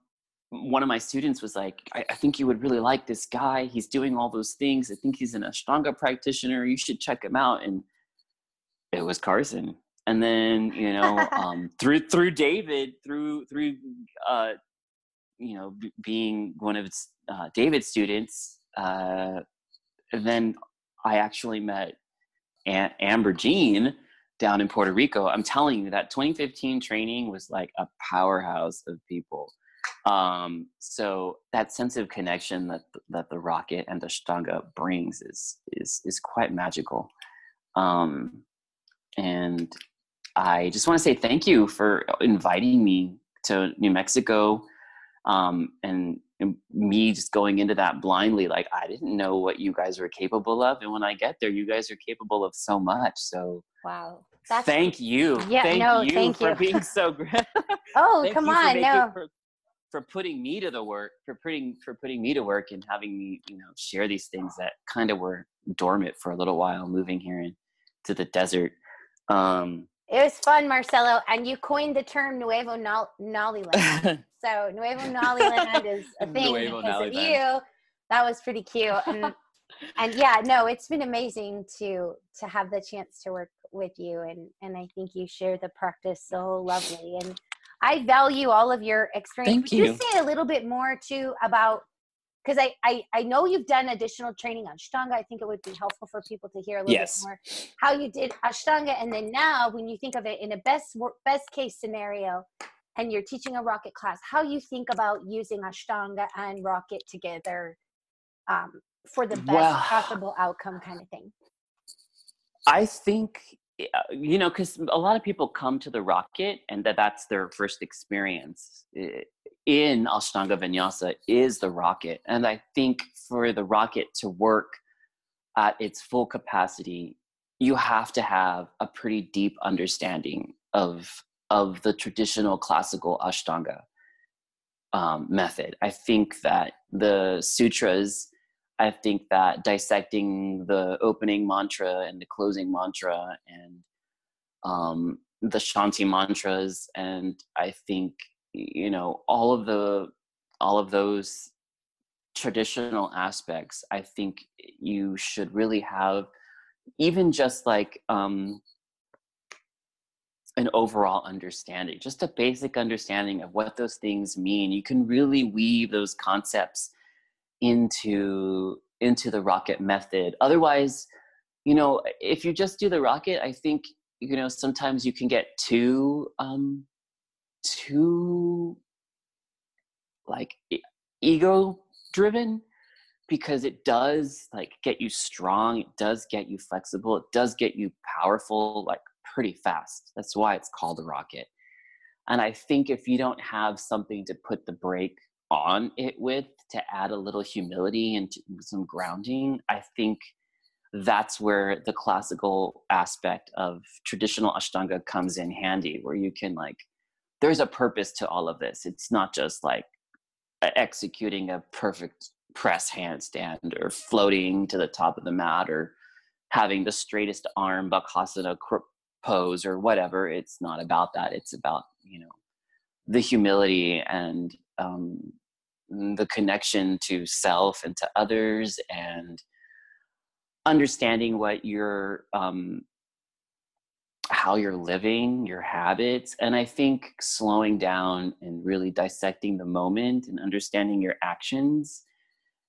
one of my students was like I, I, think you would really like this guy. He's doing all those things. I think he's an ashtanga practitioner. You should check him out. And it was carson and then you know um, through through David through through uh, you know b- being one of uh, David's students, uh, then I actually met a- Amber Jean down in Puerto Rico. I'm telling you that 2015 training was like a powerhouse of people. Um, so that sense of connection that that the rocket and the Ashtanga brings is is is quite magical. Um, and I just want to say thank you for inviting me to New Mexico um, and me just going into that blindly like i didn't know what you guys were capable of and when i get there you guys are capable of so much so wow. That's, thank you. Yeah thank no you thank for you. being so great oh come on no. for, for putting me to the work for putting for putting me to work and having me you know share these things that kind of were dormant for a little while moving here into the desert. Um it was fun, Marcelo, and you coined the term Nuevo Nollyland. so Nuevo Nollyland is a thing Nuevo because Nollyland. of you. That was pretty cute, and and yeah, no, it's been amazing to to have the chance to work with you, and and I think you share the practice so lovely, and I value all of your experience. Thank you. you say a little bit more too about because I, I I know you've done additional training on Ashtanga. I think it would be helpful for people to hear a little yes. bit more how you did Ashtanga, and then now when you think of it in a best best case scenario, and you're teaching a rocket class, how you think about using Ashtanga and rocket together um, for the best well, possible outcome, kind of thing. I think you know because a lot of people come to the rocket and that that's their first experience in Ashtanga Vinyasa is the rocket. And I think for the rocket to work at its full capacity, you have to have a pretty deep understanding of, of the traditional classical Ashtanga um, method. I think that the sutras, I think that dissecting the opening mantra and the closing mantra and um, the Shanti mantras, and I think you know all of the all of those traditional aspects i think you should really have even just like um an overall understanding just a basic understanding of what those things mean. You can really weave those concepts into into the rocket method. Otherwise you know if you just do the rocket i think you know sometimes you can get too um too like ego driven because it does like get you strong it does get you flexible it does get you powerful like pretty fast. That's why it's called a rocket. And i think if you don't have something to put the brake on it with to add a little humility and some grounding i think that's where the classical aspect of traditional ashtanga comes in handy where you can like there's a purpose to all of this. It's not just like executing a perfect press handstand or floating to the top of the mat or having the straightest arm bakasana pose or whatever. It's not about that. It's about, you know, the humility and um, the connection to self and to others and understanding what your um, how you're living, your habits. And I think slowing down and really dissecting the moment and understanding your actions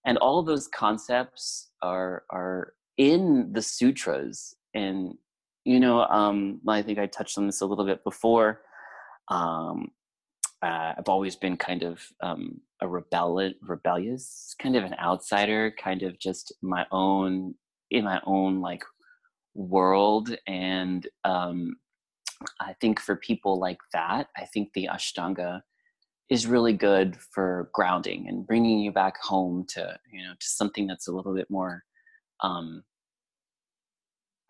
and all of those concepts are are in the sutras. And you know, um, I think I touched on this a little bit before. Um, uh, I've always been kind of um, a rebellious, rebellious, kind of an outsider, kind of just my own in my own like world and um, i think for people like that i think the ashtanga is really good for grounding and bringing you back home to you know to something that's a little bit more um,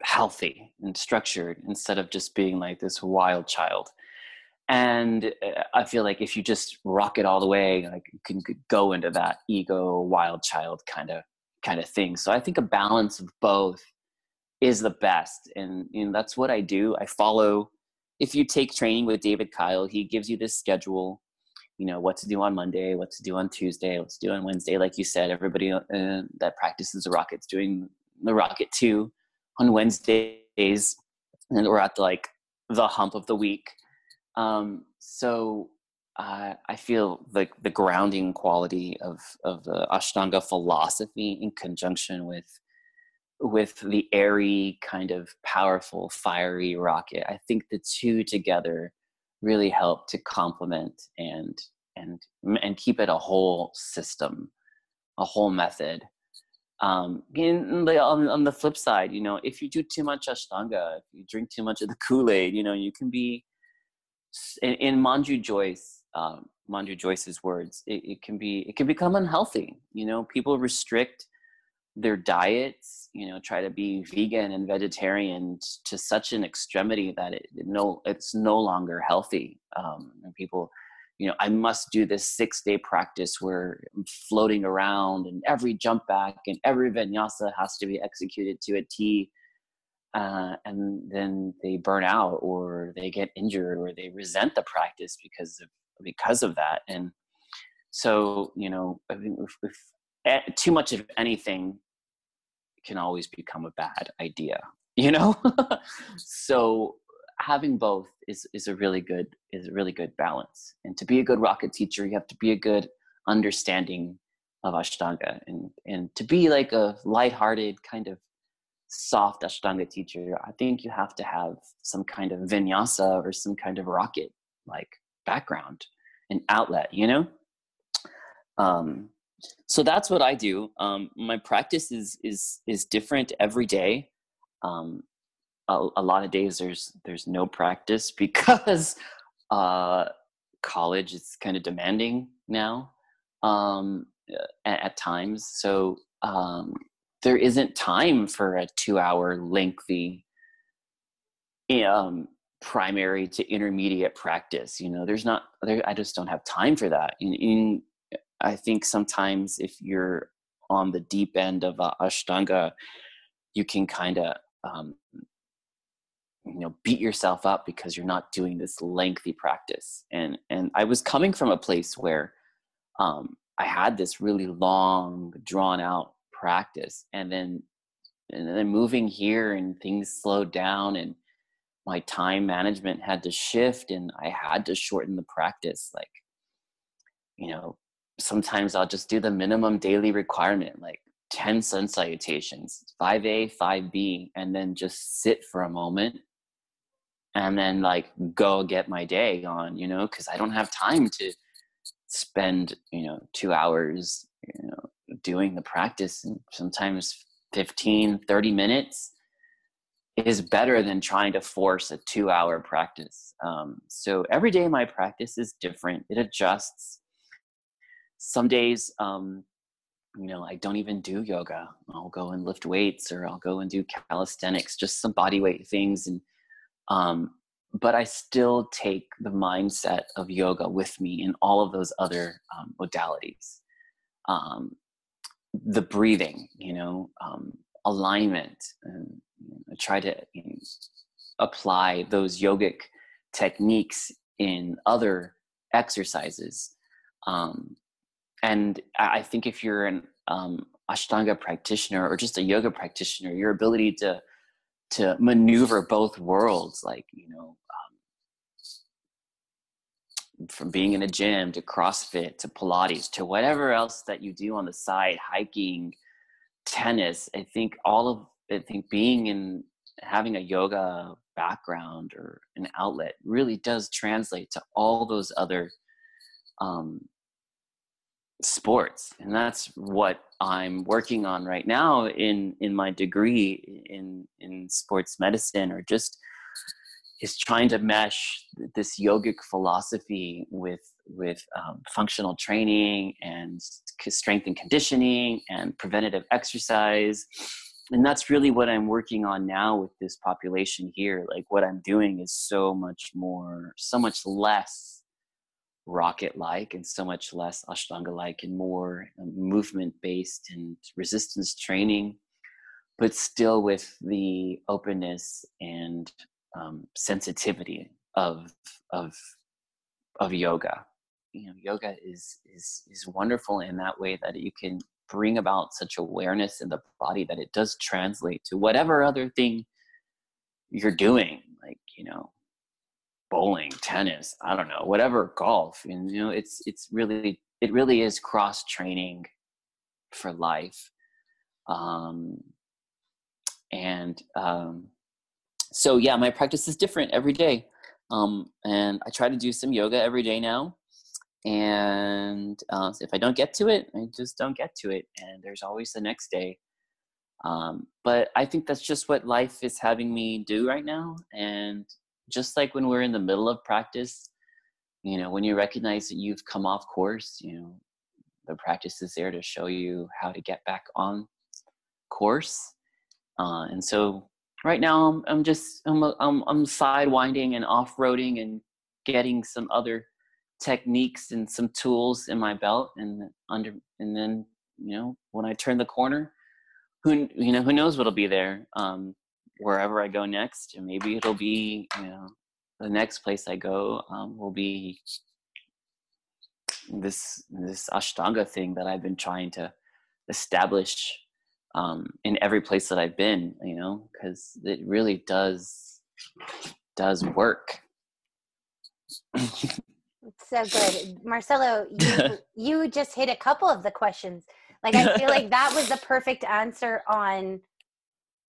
healthy and structured instead of just being like this wild child. And uh, i feel like if you just rock it all the way like you can go into that ego wild child kind of kind of thing. So i think a balance of both is the best. And you know that's what i do. I follow if you take training with david kyle he gives you this schedule you know what to do on monday what to do on tuesday what to do on wednesday. Like you said everybody uh, that practices the rockets doing the rocket 2 on wednesdays and we're at the, like the hump of the week. Um, so uh, I feel like the grounding quality of of the Ashtanga philosophy in conjunction with with the airy kind of powerful fiery rocket i think the two together really help to complement and and and keep it a whole system a whole method um on, on the flip side you know if you do too much ashtanga if you drink too much of the kool-aid you know you can be in, in manju jois um, Manju Jois's words, it, it can be it can become unhealthy. You know, people restrict their diets. You know, try to be vegan and vegetarian to such an extremity that it, it no it's no longer healthy. Um, and people, you know, I must do this six day practice where I'm floating around and every jump back and every vinyasa has to be executed to a T. Uh, and then they burn out or they get injured or they resent the practice because of because of that and so you know i if, if too much of anything can always become a bad idea you know? So having both is is a really good is a really good balance. And to be a good rocket teacher you have to be a good understanding of ashtanga and and to be like a light-hearted kind of soft ashtanga teacher i think you have to have some kind of vinyasa or some kind of rocket like background and outlet you know? Um, so that's what i do. Um, my practice is is is different every day. Um, a, a, lot of days there's there's no practice because uh, college is kind of demanding now um, at, at, times. So um, there isn't time for a two hour lengthy um, primary to intermediate practice you know? There's not there i just don't have time for that. In, in i think sometimes if you're on the deep end of uh, ashtanga you can kind of um, you know beat yourself up because you're not doing this lengthy practice and and i was coming from a place where um, i had this really long drawn out practice and then and then moving here and things slowed down and my time management had to shift and I had to shorten the practice. Like, you know, sometimes I'll just do the minimum daily requirement, like 10 sun salutations, 5A, 5B, and then just sit for a moment and then like go get my day on, you know, because I don't have time to spend, you know, two hours, you know, doing the practice and sometimes 15, 30 minutes is better than trying to force a two hour practice. Um, so every day my practice is different, it adjusts. Some days, um, you know, I don't even do yoga. I'll go and lift weights or I'll go and do calisthenics, just some body weight things. And, um, but I still take the mindset of yoga with me in all of those other um, modalities. Um, the breathing, you know, um, alignment, and try to you know, apply those yogic techniques in other exercises. Um, and I think if you're an um, Ashtanga practitioner or just a yoga practitioner, your ability to to maneuver both worlds, like you know, um, from being in a gym to CrossFit to Pilates to whatever else that you do on the side, hiking, tennis. I think all of I think being in having a yoga background or an outlet really does translate to all those other um, sports and that's what i'm working on right now in in my degree in in sports medicine or just is trying to mesh this yogic philosophy with with um, functional training and strength and conditioning and preventative exercise. And that's really what i'm working on now with this population here. Like what i'm doing is so much more so much less rocket like and so much less ashtanga like and more um, movement based and resistance training but still with the openness and um, sensitivity of of of yoga. You know yoga is is is wonderful in that way that you can bring about such awareness in the body that it does translate to whatever other thing you're doing like you know bowling tennis i don't know whatever golf and you know it's it's really it really is cross training for life um and um so yeah my practice is different every day um and i try to do some yoga every day now and uh, if i don't get to it i just don't get to it and there's always the next day um, but i think that's just what life is having me do right now and just like when we're in the middle of practice you know when you recognize that you've come off course you know the practice is there to show you how to get back on course. Uh, and so right now i'm, I'm just I'm, I'm, I'm sidewinding and off-roading and getting some other techniques and some tools in my belt and under and then you know when i turn the corner who you know who knows what'll be there. Um wherever i go next and maybe it'll be you know the next place i go um, will be this this ashtanga thing that i've been trying to establish um, in every place that i've been you know because it really does does work. So good. Marcelo you, you just hit a couple of the questions. Like i feel like that was the perfect answer on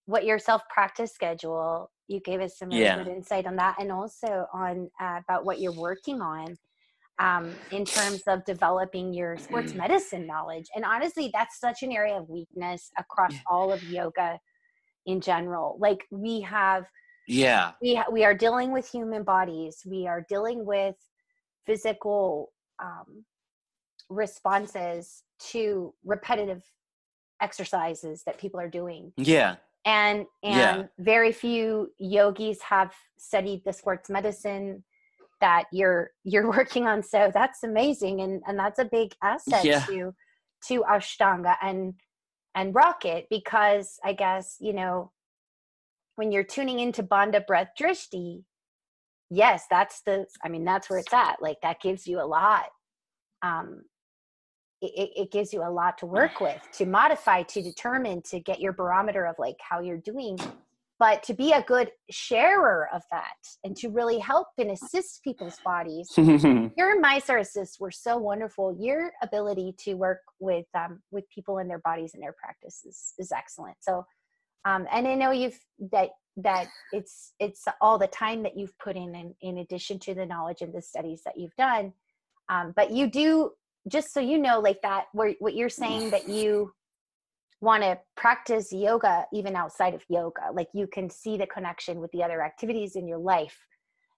what your self practice schedule you gave us some really Yeah. good insight on that and also on uh, about what you're working on um, in terms of developing your sports medicine knowledge. And honestly that's such an area of weakness across all of yoga in general. Like we have yeah. we ha- we are dealing with human bodies. We are dealing with physical um, responses to repetitive exercises that people are doing. Yeah and and Yeah. very few yogis have studied the sports medicine that you're you're working on so that's amazing and and that's a big asset Yeah. to to ashtanga and and rocket because i guess you know when you're tuning into bandha breath drishti yes that's the i mean that's where it's at like that gives you a lot um it, it- gives you a lot to work with to modify to determine to get your barometer of like how you're doing but to be a good sharer of that and to really help and assist people's bodies your assists were so wonderful. Your ability to work with um, with people in their bodies and their practices is, is excellent. So, um, and I know you've that that it's it's all the time that you've put in, in, in addition to the knowledge and the studies that you've done. Um, but you do just so you know, like that, where what you're saying that you want to practice yoga even outside of yoga, like you can see the connection with the other activities in your life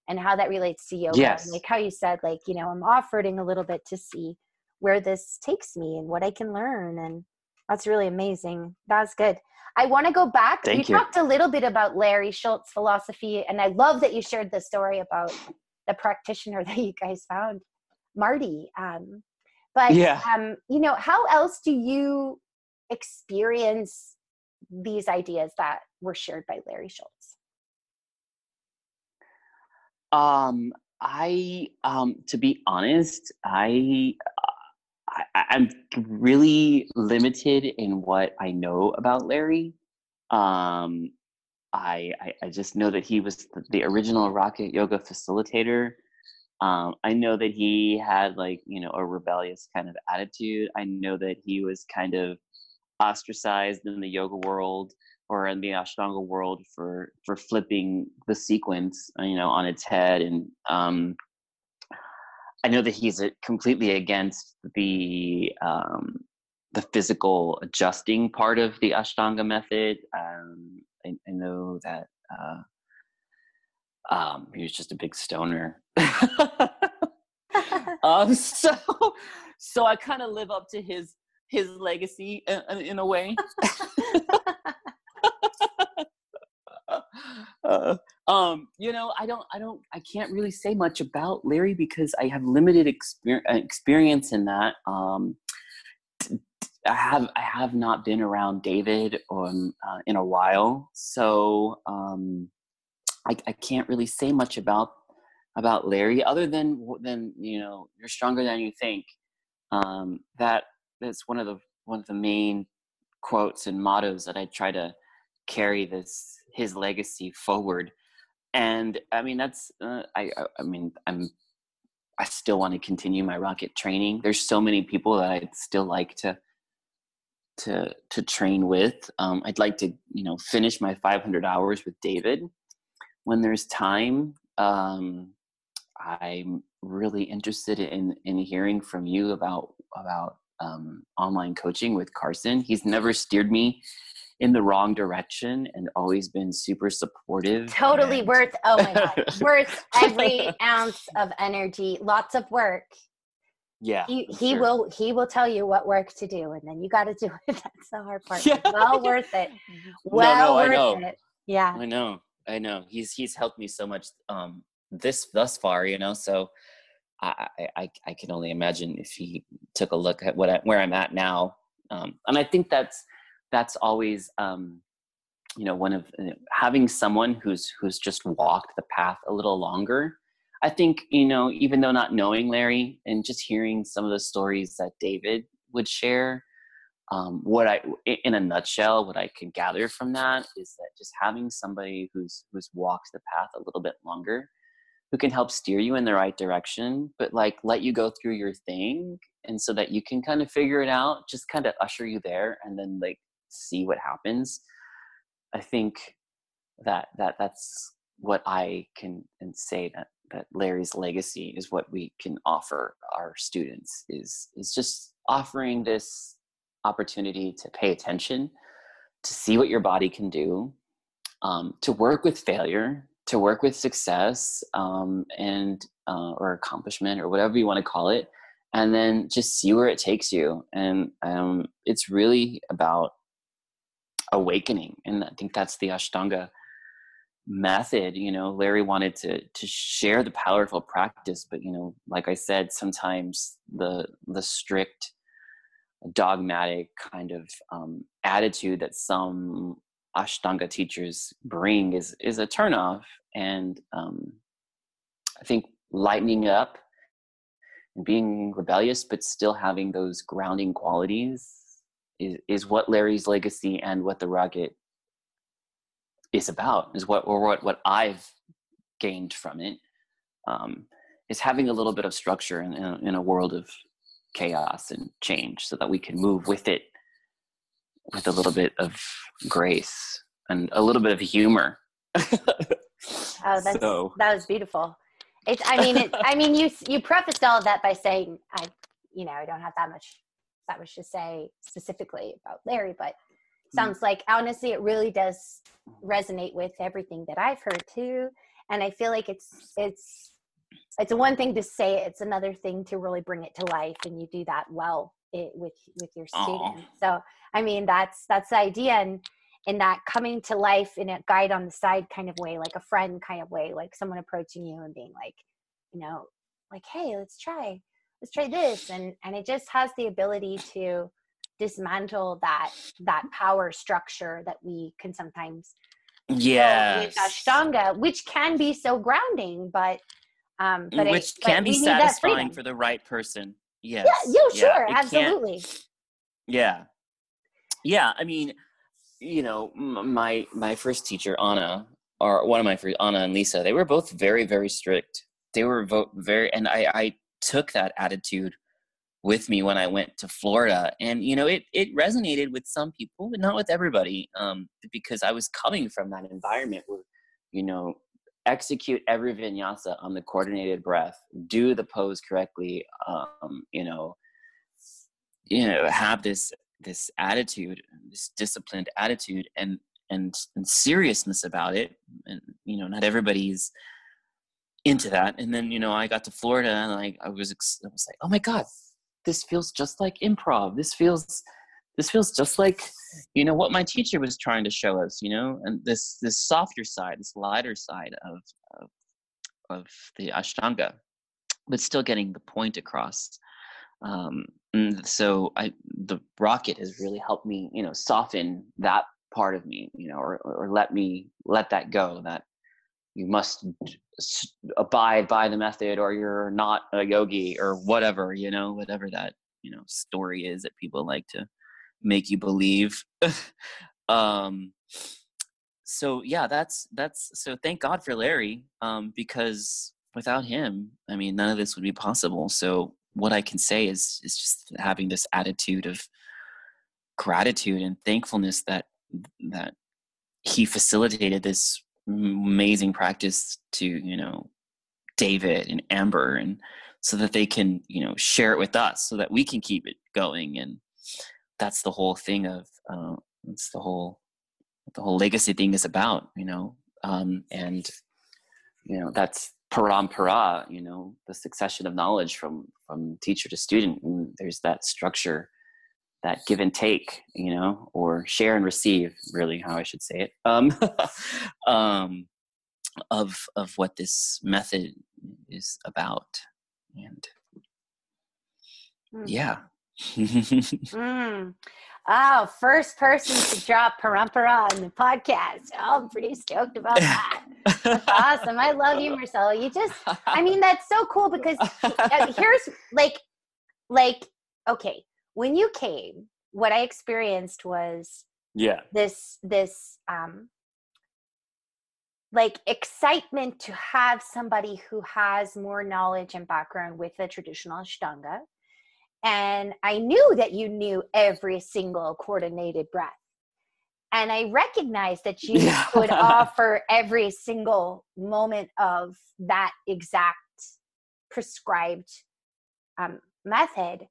and how that relates to yoga. Yes. Like how you said, like, you know, I'm off-roading a little bit to see where this takes me and what I can learn. And that's really amazing. That's good. I want to go back. Thank you you. talked a little bit about Larry Schultz philosophy, and I love that you shared the story about the practitioner that you guys found, Marty. Um, but Yeah. um, you know, how else do you experience these ideas that were shared by Larry Schultz? Um, I um, to be honest, I, I'm really limited in what I know about Larry. Um, I, I I just know that he was the, the original Rocket Yoga facilitator. Um, I know that he had like you know a rebellious kind of attitude. I know that he was kind of ostracized in the yoga world or in the ashtanga world for for flipping the sequence uh, you know on its head and um i know that he's uh, completely against the um the physical adjusting part of the ashtanga method um i, I know that uh um he was just a big stoner um so so i kind of live up to his his legacy in, in a way uh, um, you know, I don't, I don't, I can't really say much about Larry because I have limited exper- uh, experience in that. Um, I have, I have not been around David um, uh, in a while, so um, I, I can't really say much about about Larry other than than you know, you're stronger than you think. Um, that that's one of the one of the main quotes and mottos that I try to carry this his legacy forward. And i mean that's uh, I, I mean i'm i still want to continue my rocket training. There's so many people that i'd still like to to to train with. Um, i'd like to you know finish my 500 hours with david when there's time um, i'm really interested in in hearing from you about about um, online coaching with carson he's never steered me in the wrong direction and always been super supportive. Totally and... worth, oh my God, worth every ounce of energy, lots of work. Yeah. He, he sure. will, he will tell you what work to do and then you got to do it. That's the hard part. Yeah. Well worth it. Well no, I worth it. Yeah. I know. I know. He's he's helped me so much um this thus far, you know. So I I I can only imagine if he took a look at what I, where I'm at now. Um and I think that's that's always um you know one of uh, having someone who's who's just walked the path a little longer. I think, you know, even though not knowing Larry and just hearing some of the stories that David would share, um, what I, in a nutshell, what I could gather from that is that just having somebody who's who's walked the path a little bit longer, who can help steer you in the right direction, but like let you go through your thing, and so that you can kind of figure it out, just kind of usher you there, and then like see what happens. I think that that that's what I can and say that that Larry's legacy is what we can offer our students is is just offering this opportunity to pay attention, to see what your body can do, um, to work with failure, to work with success, um, and uh, or accomplishment or whatever you want to call it, and then just see where it takes you. And um, it's really about awakening, and I think that's the Ashtanga method you know larry wanted to to share the powerful practice but you know like i said sometimes the the strict dogmatic kind of um, attitude that some ashtanga teachers bring is is a turnoff and um, i think lightening up and being rebellious but still having those grounding qualities is, is what larry's legacy and what the rocket is about is what or what what i've gained from it um, is having a little bit of structure in, in, in a world of chaos and change so that we can move with it with a little bit of grace and a little bit of humor oh that's so. that was beautiful it's i mean it, i mean you you prefaced all of that by saying i you know i don't have that much that much to say specifically about larry but mm. sounds like honestly it really does resonate with everything that i've heard too and i feel like it's it's it's one thing to say it, it's another thing to really bring it to life and you do that well it, with with your students. So i mean that's that's the idea and in that coming to life in a guide on the side kind of way like a friend kind of way like someone approaching you and being like you know like hey let's try let's try this and and it just has the ability to dismantle that that power structure that we can sometimes yeah ashtanga which can be so grounding but um, but which it, can but be satisfying for the right person. Yes. Yeah, yo, sure, yeah, absolutely. Yeah, yeah. I mean, you know, my my first teacher, Anna, or one of my first, Anna and Lisa, they were both very, very strict. They were very, and I, I took that attitude with me when I went to Florida, and you know, it it resonated with some people, but not with everybody, um, because I was coming from that environment where, you know, execute every vinyasa on the coordinated breath do the pose correctly um, you know you know have this this attitude this disciplined attitude and and and seriousness about it. And you know not everybody's into that. And then you know i got to florida and like i was i was like oh my god this feels just like improv. This feels this feels just like you know what my teacher was trying to show us you know and this this softer side this lighter side of of, of the ashtanga but still getting the point across. Um so i the rocket has really helped me you know soften that part of me you know or or let me let that go that you must abide by the method or you're not a yogi or whatever you know whatever that you know story is that people like to make you believe. Um so yeah that's that's so thank god for larry um because without him i mean none of this would be possible. So what i can say is is just having this attitude of gratitude and thankfulness that that he facilitated this amazing practice to you know david and amber and so that they can you know share it with us so that we can keep it going and that's the whole thing of uh, it's the whole the whole legacy thing is about you know um, and you know that's parampara you know the succession of knowledge from from teacher to student and there's that structure that give and take you know or share and receive really how i should say it um, um of of what this method is about and mm. yeah mm. Oh, first person to drop parampara on the podcast. Oh, I'm pretty stoked about that. That's awesome. I love you, Marcelo. You just, I mean, that's so cool because uh, here's like, like, okay, when you came, what I experienced was yeah this this um like excitement to have somebody who has more knowledge and background with the traditional ashtanga and I knew that you knew every single coordinated breath. And I recognized that you yeah. could offer every single moment of that exact prescribed um, method.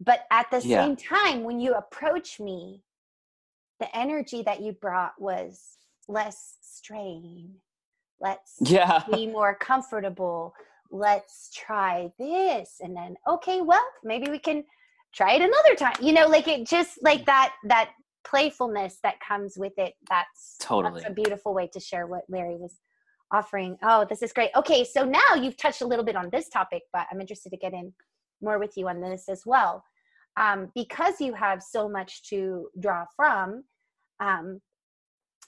But at the yeah. same time, when you approach me, the energy that you brought was less strain. Let's yeah. be more comfortable let's try this. And then okay well maybe we can try it another time. You know like it just like that that playfulness that comes with it that's totally. that's a beautiful way to share what larry was offering. Oh this is great. Okay so now you've touched a little bit on this topic but i'm interested to get in more with you on this as well. Um, because you have so much to draw from um,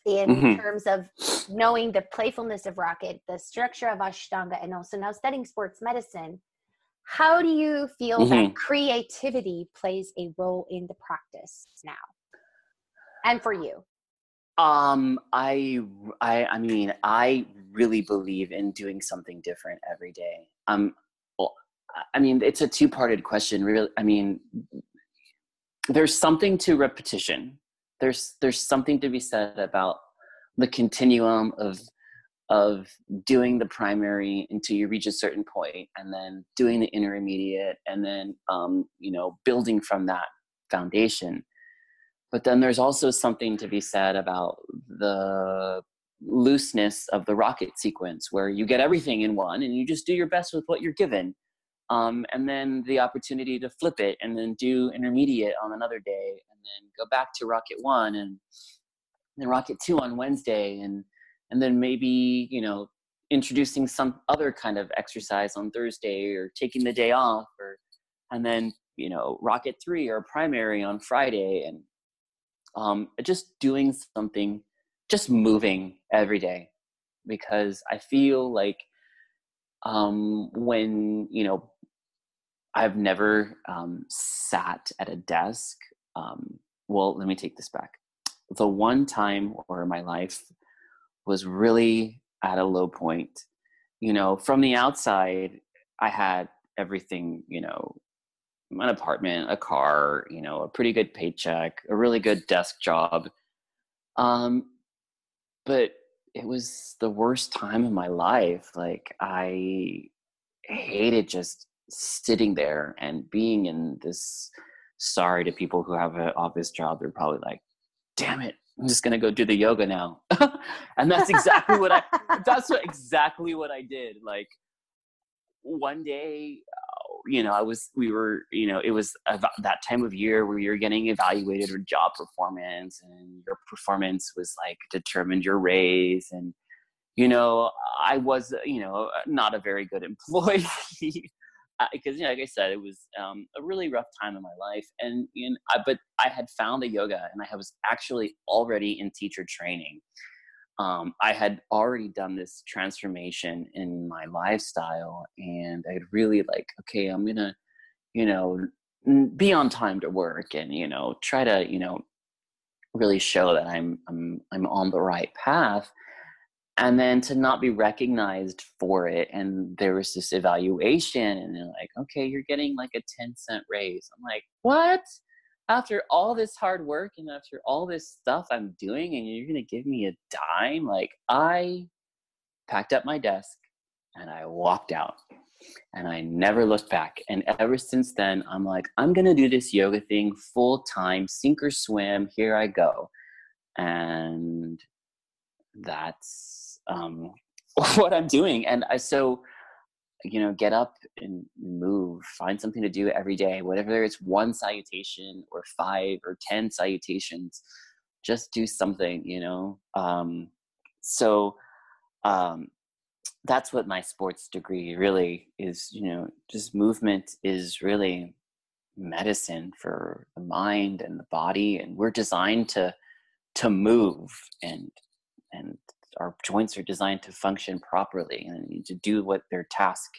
in mm-hmm. terms of knowing the playfulness of rocket the structure of ashtanga and also now studying sports medicine how do you feel mm-hmm. that creativity plays a role in the practice now? And for you? Um i i i mean i really believe in doing something different every day. Um well, i mean it's a two-parted question really. I mean there's something to repetition there's there's something to be said about the continuum of of doing the primary until you reach a certain point and then doing the intermediate and then um, you know building from that foundation. But then there's also something to be said about the looseness of the rocket sequence where you get everything in one and you just do your best with what you're given um, and then the opportunity to flip it and then do intermediate on another day then go back to rocket one and then rocket two on wednesday and and then maybe you know introducing some other kind of exercise on thursday or taking the day off or and then you know rocket three or primary on friday and um, just doing something just moving every day because i feel like um, when you know I've never um, sat at a desk. Um, well, let me take this back. The one time where my life was really at a low point, you know, from the outside, I had everything, you know, an apartment, a car, you know, a pretty good paycheck, a really good desk job. Um, but it was the worst time of my life. Like I hated just sitting there and being in this sorry to people who have an office job. They're probably like damn it i'm just gonna go do the yoga now. And that's exactly what i that's what exactly what i did. Like one day uh, you know i was we were you know it was that time of year where you're getting evaluated for job performance and your performance was like determined your raise. And you know i was you know not a very good employee because you know, like I said, it was um, a really rough time in my life, and you know, I, but I had found the yoga, and I was actually already in teacher training. Um, I had already done this transformation in my lifestyle, and I'd really like, okay, I'm gonna, you know, be on time to work, and you know, try to, you know, really show that I'm I'm I'm on the right path and then to not be recognized for it and there was this evaluation and they're like okay you're getting like a 10 cent raise. I'm like what? After all this hard work and after all this stuff i'm doing and you're gonna give me a dime? Like i packed up my desk and i walked out and i never looked back and ever since then i'm like i'm gonna do this yoga thing full time sink or swim here i go. And that's um, what I'm doing. And I so you know get up and move find something to do every day whatever it's one salutation or five or ten salutations just do something you know um, so um, that's what my sports degree really is you know just movement is really medicine for the mind and the body and we're designed to to move and and our joints are designed to function properly and to do what their task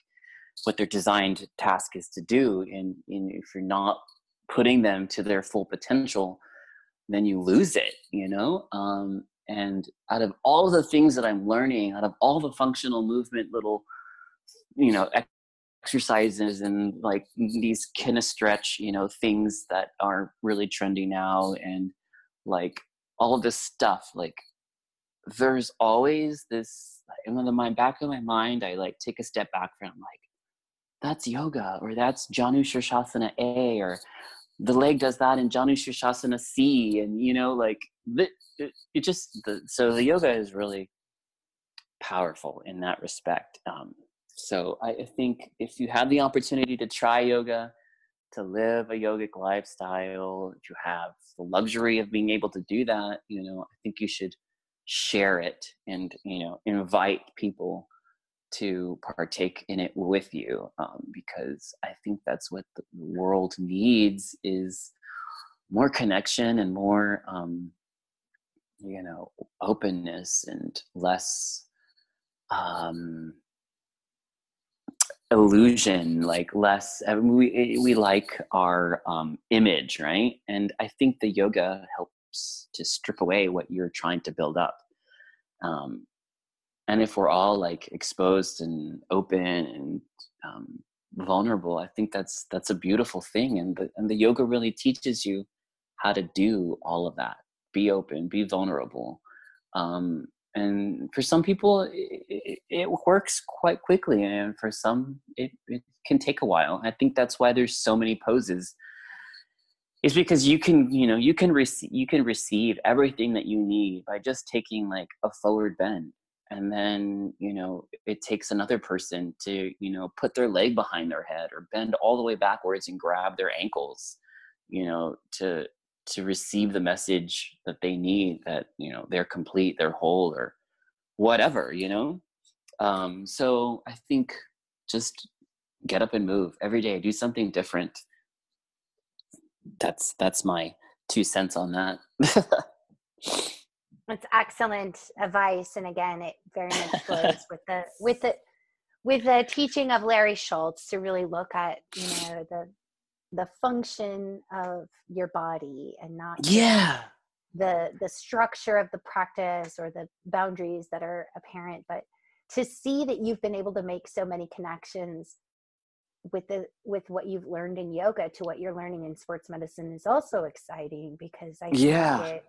what their designed task is to do and, and if you're not putting them to their full potential then you lose it you know? Um, and out of all the things that i'm learning out of all the functional movement little you know exercises and like these kinestretch you know things that are really trendy now and like all of this stuff like there's always this in the back of my mind i like take a step back from like that's yoga or that's janu shirshasana a or the leg does that in janu shirshasana c and you know like the, it, it just the, so the yoga is really powerful in that respect um, so I, I think if you have the opportunity to try yoga to live a yogic lifestyle if you have the luxury of being able to do that you know i think you should share it and you know invite people to partake in it with you um, because i think that's what the world needs is more connection and more um, you know openness and less um, illusion like less I mean, we we like our um, image right? And i think the yoga helps to strip away what you're trying to build up. Um, and if we're all like exposed and open and um, vulnerable i think that's that's a beautiful thing and the, and the yoga really teaches you how to do all of that. Be open be vulnerable. Um, and for some people it, it, works quite quickly and for some it, it can take a while. I think that's why there's so many poses is because you can you know you can receive you can receive everything that you need by just taking like a forward bend. And then you know it takes another person to you know put their leg behind their head or bend all the way backwards and grab their ankles you know to to receive the message that they need that you know they're complete they're whole or whatever you know? Um so i think just get up and move every day. Do something different that's that's my two cents on that. That's excellent advice, and again, it very much goes with the with the with the teaching of Larry Schultz to really look at you know the the function of your body and not yeah the the structure of the practice or the boundaries that are apparent, but to see that you've been able to make so many connections with the with what you've learned in yoga to what you're learning in sports medicine is also exciting because I yeah. it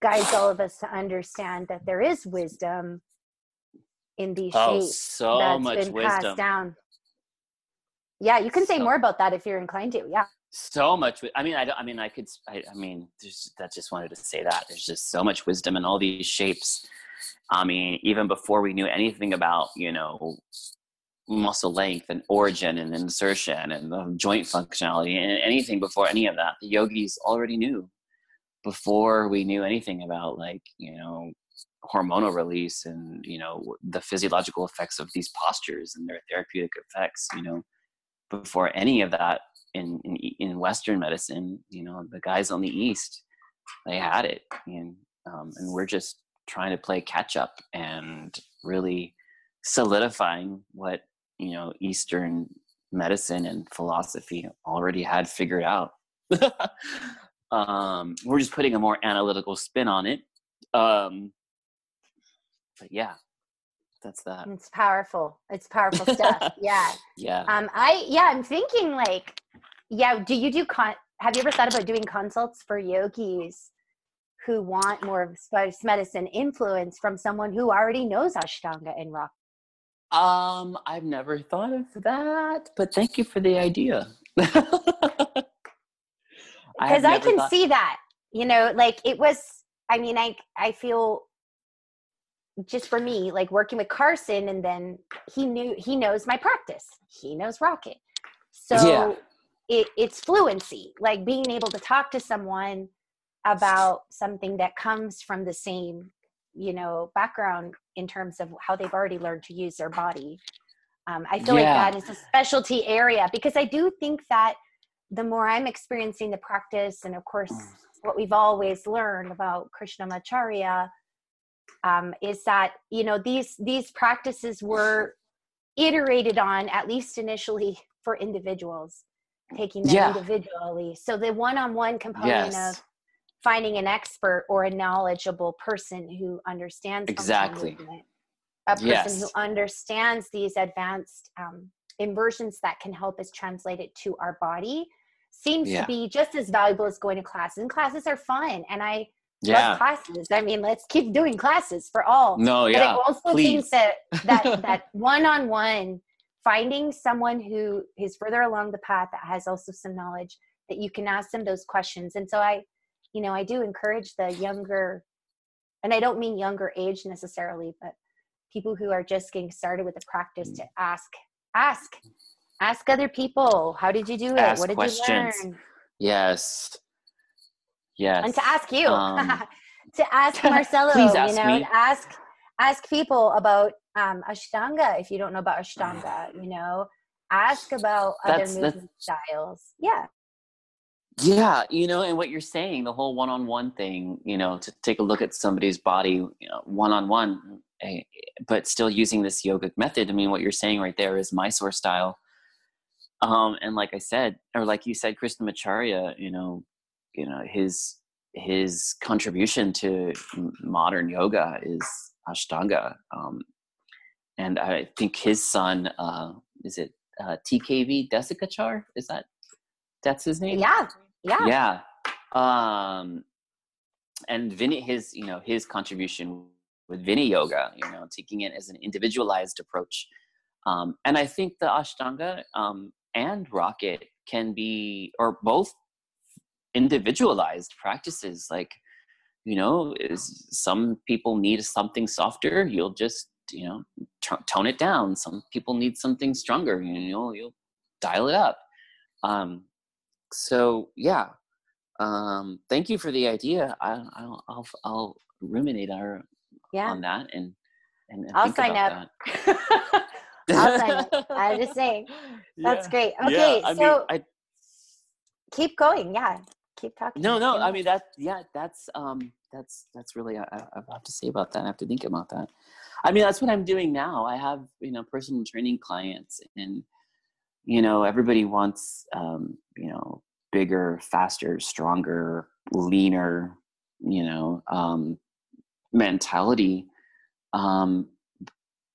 guides all of us to understand that there is wisdom in these oh, shapes so that's much been wisdom. passed down. Yeah, you can say more about that if you're inclined to. Yeah. So much. I mean, I, I mean, I could. I, I mean, that just wanted to say that there's just so much wisdom in all these shapes. I mean, even before we knew anything about, you know, muscle length and origin and insertion and the joint functionality and anything before any of that. The yogis already knew before we knew anything about like you know hormonal release and you know the physiological effects of these postures and their therapeutic effects you know before any of that in in, in western medicine you know the guys on the east they had it. And um, and we're just trying to play catch up and really solidifying what you know eastern medicine and philosophy already had figured out. Um, we're just putting a more analytical spin on it. Um, but yeah that's that. It's powerful. It's powerful stuff. Yeah. Yeah. Um i yeah i'm thinking like yeah do you do con have you ever thought about doing consults for yogis who want more of sports medicine influence from someone who already knows ashtanga and rock um, I've never thought of that, but thank you for the idea. Because I, I, can thought- see that, you know, like it was I mean, I I feel just for me, like working with Carson, and then he knew he knows my practice. He knows Rocket, so yeah. it, it's fluency, like being able to talk to someone about something that comes from the same, you know, background in terms of how they've already learned to use their body. Um, I feel yeah. like that is a specialty area because I do think that the more I'm experiencing the practice, and of course, mm. what we've always learned about Krishnamacharya um, is that you know these these practices were iterated on at least initially for individuals, taking them yeah. individually. So the one-on-one component yes. of finding an expert or a knowledgeable person who understands exactly a person yes. who understands these advanced um, inversions that can help us translate it to our body seems yeah. to be just as valuable as going to classes and classes are fun and i yeah. love classes i mean let's keep doing classes for all no yeah but i also please. think that that that one-on-one finding someone who is further along the path that has also some knowledge that you can ask them those questions and so i you know i do encourage the younger and i don't mean younger age necessarily but people who are just getting started with the practice to ask ask ask other people how did you do it? Ask what did questions. you learn? Yes. Yes and to ask you. Um, to ask marcelo ask you know ask ask people about um, ashtanga if you don't know about ashtanga you know. Ask about that's, other movement styles. Yeah yeah you know and what you're saying the whole one-on-one thing you know to take a look at somebody's body you know one-on-one eh, but still using this yogic method i mean what you're saying right there is mysore style. Um and like i said or like you said krishnamacharya you know you know his his contribution to modern yoga is ashtanga um and i think his son uh is it uh tkv desikachar is that that's his name? Yeah yeah yeah um and Vinny, his you know his contribution with Viniyoga, you know, taking it as an individualized approach, um, and I think the Ashtanga um, and Rocket can be, or both, individualized practices. Like, you know, is some people need something softer, you'll just you know t- tone it down. Some people need something stronger, you know, you'll dial it up. Um, so yeah, um, thank you for the idea. I, will I'll, I'll ruminate our, yeah. on that and, and, and I'll sign up. I'll sign up. I'm just saying. That's yeah. great. Okay. Yeah, so mean, I, keep going. Yeah. Keep talking. No, no. I mean, that, yeah, that's, um, that's, that's really, I, I have to say about that. I have to think about that. I mean, that's what I'm doing now. I have, you know, personal training clients and, you know, everybody wants, um, you know, bigger, faster, stronger, leaner, you know, um, mentality. Um,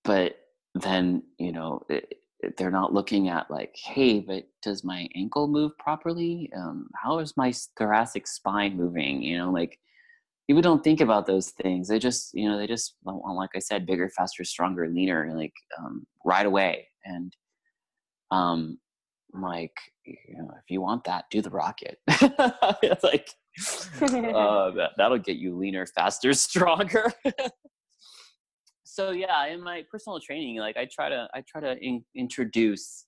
but then, you know, it, they're not looking at like, hey, but does my ankle move properly? Um, how is my thoracic spine moving? You know, like people don't think about those things. They just, you know, they just want, like I said, bigger, faster, stronger, leaner, like um, right away. And um, like, you know, if you want that, do the rocket. it's like, uh, that, that'll get you leaner, faster, stronger. so yeah, in my personal training, like I try to, I try to in, introduce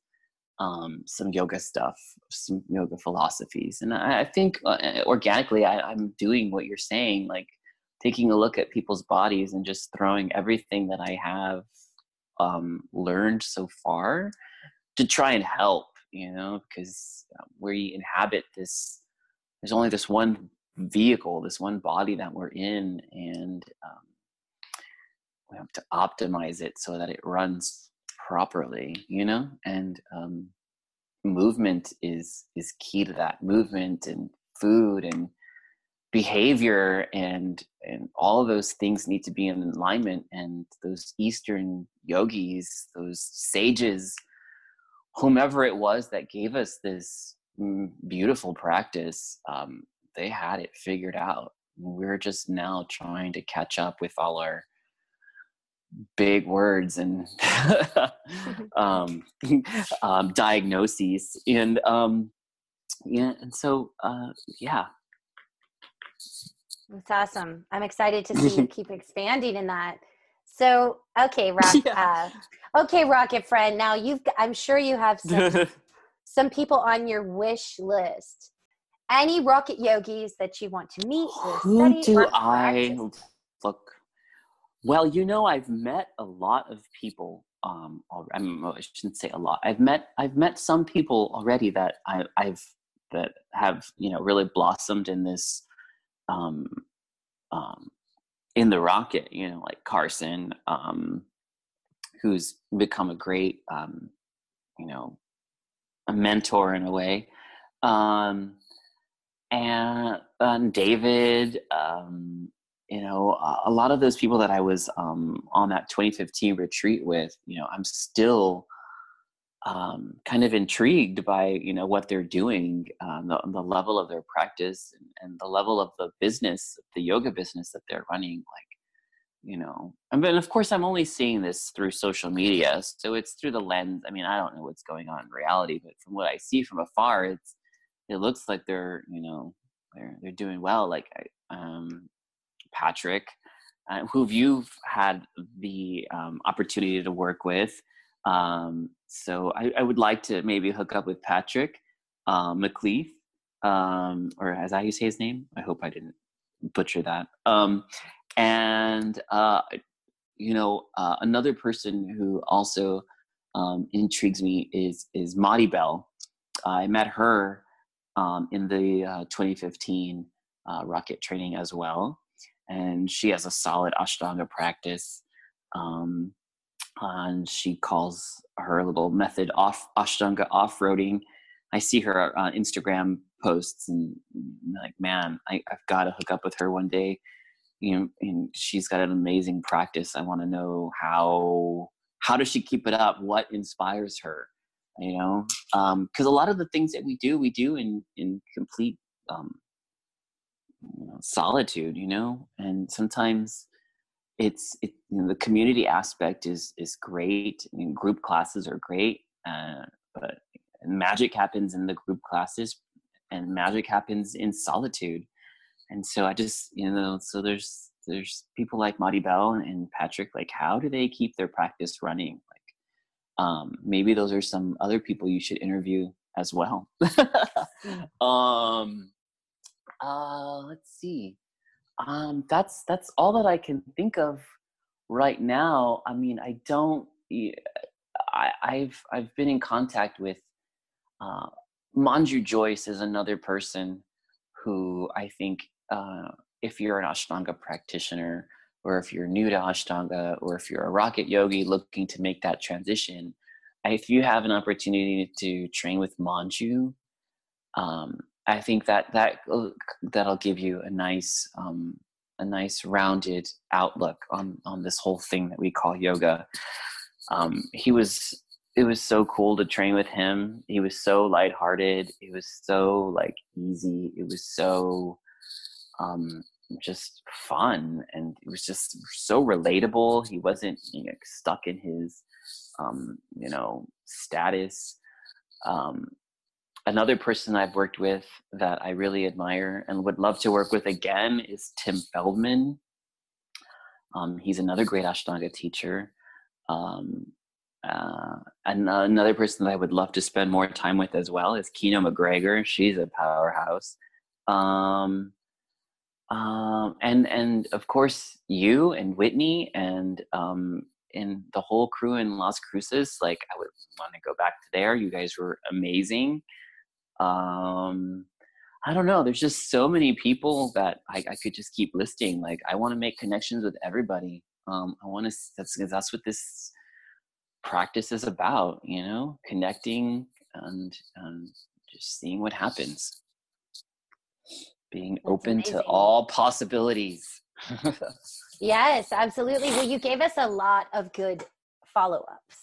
um, some yoga stuff, some yoga philosophies, and I, I think uh, organically, I, I'm doing what you're saying, like taking a look at people's bodies and just throwing everything that I have um, learned so far to try and help you know, because um, we inhabit this, there's only this one vehicle, this one body that we're in, and um, we have to optimize it so that it runs properly, you know, and um, movement is is key to that. Movement and food and behavior and and all those things need to be in alignment and those eastern yogis those sages whomever it was that gave us this mm, beautiful practice, um, they had it figured out. We're just now trying to catch up with all our big words and um, um, diagnoses and um, yeah and so uh, yeah That's awesome. I'm excited to see you keep expanding in that. So, okay, Rock, yeah. uh, okay, Rocket friend. Now you've, I'm sure you have some, some people on your wish list. Any Rocket yogis that you want to meet? Who do I look? Well, you know, I've met a lot of people. Um, I, mean, I shouldn't say a lot. I've met I've met some people already that I, I've that have you know really blossomed in this um, um, in the rocket. You know, like Carson, um, who's become a great um, you know a mentor in a way. Um, and, and David, um, you know, a lot of those people that I was um, on that 2015 retreat with, you know, I'm still um, kind of intrigued by, you know, what they're doing, um, the, the level of their practice and, and, the level of the business, the yoga business that they're running. Like, you know, I mean, of course, I'm only seeing this through social media, so it's through the lens. I mean, I don't know what's going on in reality, but from what I see from afar, it's it looks like they're you know they're they're doing well. Like um, Patrick, uh, who you've had the um, opportunity to work with. Um, so I, I, would like to maybe hook up with Patrick uh, um, or as I say his name. I hope I didn't butcher that. Um, and uh, you know, uh, another person who also um, intrigues me is is Madi Bell. I met her um, in the uh, 2015 uh, rocket training as well. And she has a solid Ashtanga practice. Um, and she calls her little method off Ashtanga off roading. I see her uh, Instagram posts and I'm like, man, I, have got to hook up with her one day. You know, and she's got an amazing practice. I want to know how how does she keep it up? What inspires her? you know Um, because um, a lot of the things that we do we do in in complete um, you know, solitude you know and sometimes it's it, you know, the community aspect is is great I mean, group classes are great uh, but magic happens in the group classes and magic happens in solitude and so i just you know so there's there's people like Madi Bell and Patrick like how do they keep their practice running Like, um, maybe those are some other people you should interview as well. um, uh, let's see. Um, that's that's all that I can think of right now. I mean, I don't. I, I've I've been in contact with uh, Manju Jois is another person who I think uh, if you're an Ashtanga practitioner or if you're new to Ashtanga, or if you're a rocket yogi looking to make that transition, if you have an opportunity to train with Manju, um, I think that that uh, that'll give you a nice um, a nice rounded outlook on on this whole thing that we call yoga. Um, he was it was so cool to train with him. He was so lighthearted. It was so like easy. It was so um, just fun and it was just so relatable he wasn't you know, stuck in his um, you know status um, another person i've worked with that i really admire and would love to work with again is tim feldmann um, he's another great ashtanga teacher um, uh, and another person that i would love to spend more time with as well is kino macgregor she's a powerhouse um, um, and and of course you and Whitney and um, and the whole crew in Las Cruces. Like I would want to go back to there. You guys were amazing. Um, I don't know. There's just so many people that I, I could just keep listing. Like I want to make connections with everybody. Um, I want to. That's that's what this practice is about. You know, connecting and and just seeing what happens being That's open amazing. to all possibilities. yes, absolutely. Well, you gave us a lot of good follow-ups.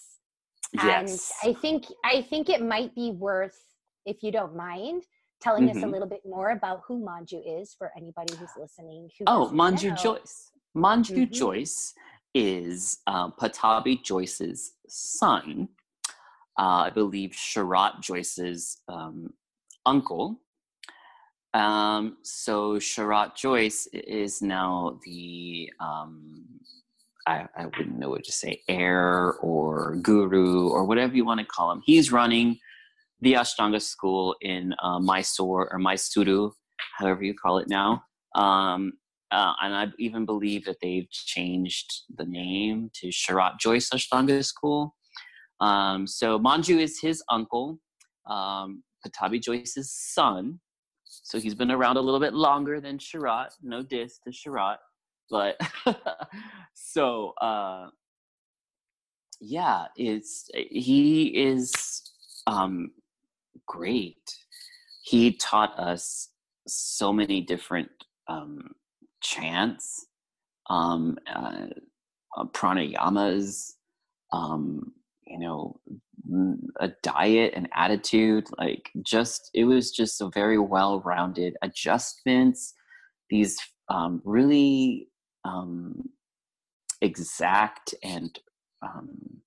Yes. And I think I think it might be worth, if you don't mind, telling mm-hmm. us a mm-hmm. little bit more about who Manju is for anybody who's listening. Who oh, Manju know. Jois. Manju mm-hmm. Jois is uh, Pattabhi Jois's son. Uh, I believe Sharat Jois's um, uncle Um, so Sharat Jois is now the um, I, I wouldn't know what to say, heir or guru or whatever you want to call him. He's running the Ashtanga school in uh, Mysore or Mysuru, however you call it now. Um, uh, and I even believe that they've changed the name to Sharat Jois Ashtanga School. Um, so Manju is his uncle, um, Pattabhi Jois's son. So he's been around a little bit longer than Sharat. No diss to Sharat, but so uh, yeah, it's he is um, great. He taught us so many different um, chants, um, uh, uh, pranayamas, um, you know, a diet and attitude. Like, just it was just a very well-rounded adjustments. These um, really um, exact and um,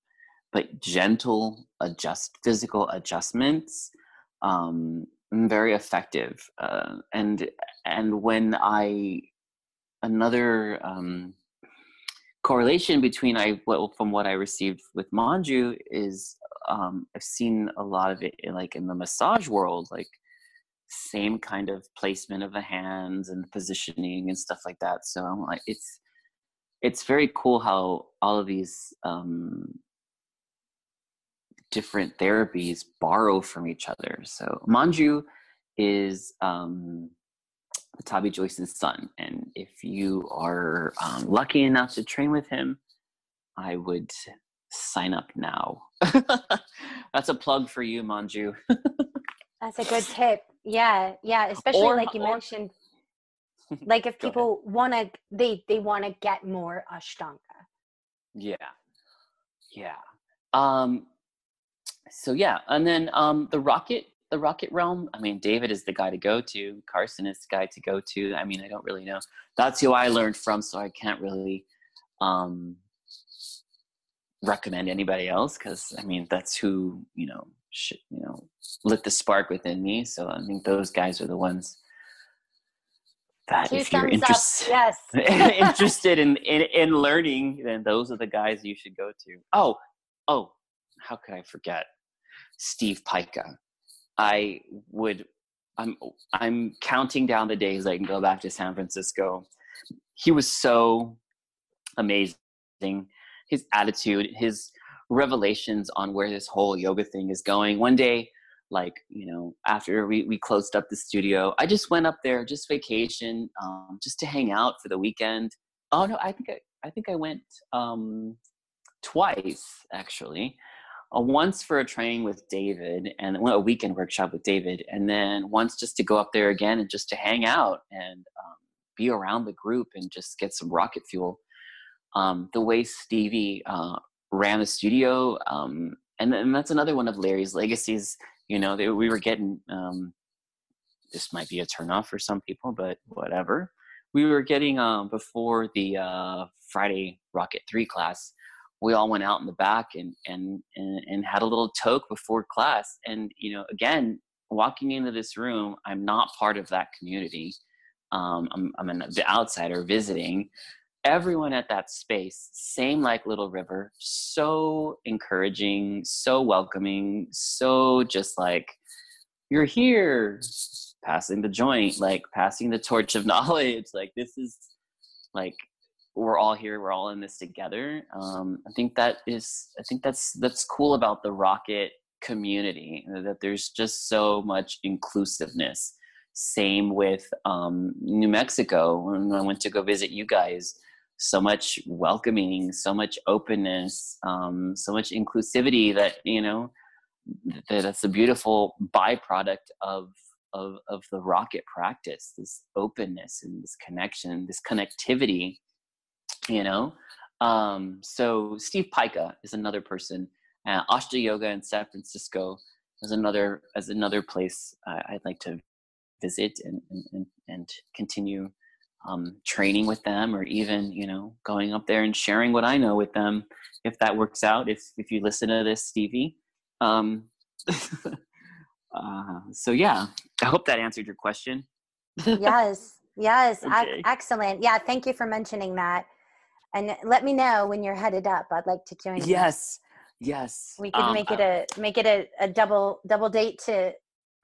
but gentle adjust physical adjustments um, very effective uh, and and when i another um, correlation between I well, from what I received with Manju is um, I've seen a lot of it in, like in the massage world, like same kind of placement of the hands and positioning and stuff like that. So I'm like, it's it's very cool how all of these um, different therapies borrow from each other. So Manju is um, Pattabhi Jois's son. And if you are um, lucky enough to train with him, I would sign up now. That's a plug for you, Manju. That's a good tip. Yeah, yeah. Especially or, like you or, mentioned, like if people want to, they they want to get more Ashtanga. Yeah, yeah. Um. So yeah, and then um the rocket the rocket realm i mean david is the guy to go to carson is the guy to go to i mean i don't really know. That's who i learned from so i can't really um recommend anybody else because i mean that's who you know should, you know lit the spark within me so i think those guys are the ones that Two if you're interested yes. interested in, in in learning then those are the guys you should go to. Oh oh how could i forget steve pica I would I'm I'm counting down the days I can go back to San Francisco. He was so amazing. His attitude, his revelations on where this whole yoga thing is going. One day, like, you know, after we, we closed up the studio, I just went up there, just vacation, um, just to hang out for the weekend. Oh no, I think I, I think I went um, twice actually once for a training with David and a weekend workshop with David, and then once just to go up there again and just to hang out and um, be around the group and just get some rocket fuel. Um, the way Stevie uh, ran the studio, um, and, and that's another one of Larry's legacies. You know, they, we were getting um, this might be a turnoff for some people, but whatever. We were getting um, before the uh, Friday Rocket Three class we all went out in the back and, and and and had a little toke before class. And you know again walking into this room i'm not part of that community. Um, i'm, I'm an outsider visiting. Everyone at that space same like little river so encouraging so welcoming so just like you're here passing the joint like passing the torch of knowledge like this is like we're all here we're all in this together um, i think that is i think that's that's cool about the rocket community that there's just so much inclusiveness. Same with um, new mexico when i went to go visit you guys so much welcoming so much openness um, so much inclusivity that you know that that's a beautiful byproduct of of, of the rocket practice this openness and this connection this connectivity you know um, so steve pica is another person uh, ashta yoga in san francisco is another as another place uh, i'd like to visit and and, and continue um, training with them or even you know going up there and sharing what i know with them if that works out if if you listen to this stevie um, uh, so yeah i hope that answered your question yes, yes, Okay. excellent. Yeah, thank you for mentioning that. And let me know when you're headed up. I'd like to join you. Yes, yes. We could Um, make it I- a make it a, a double double date to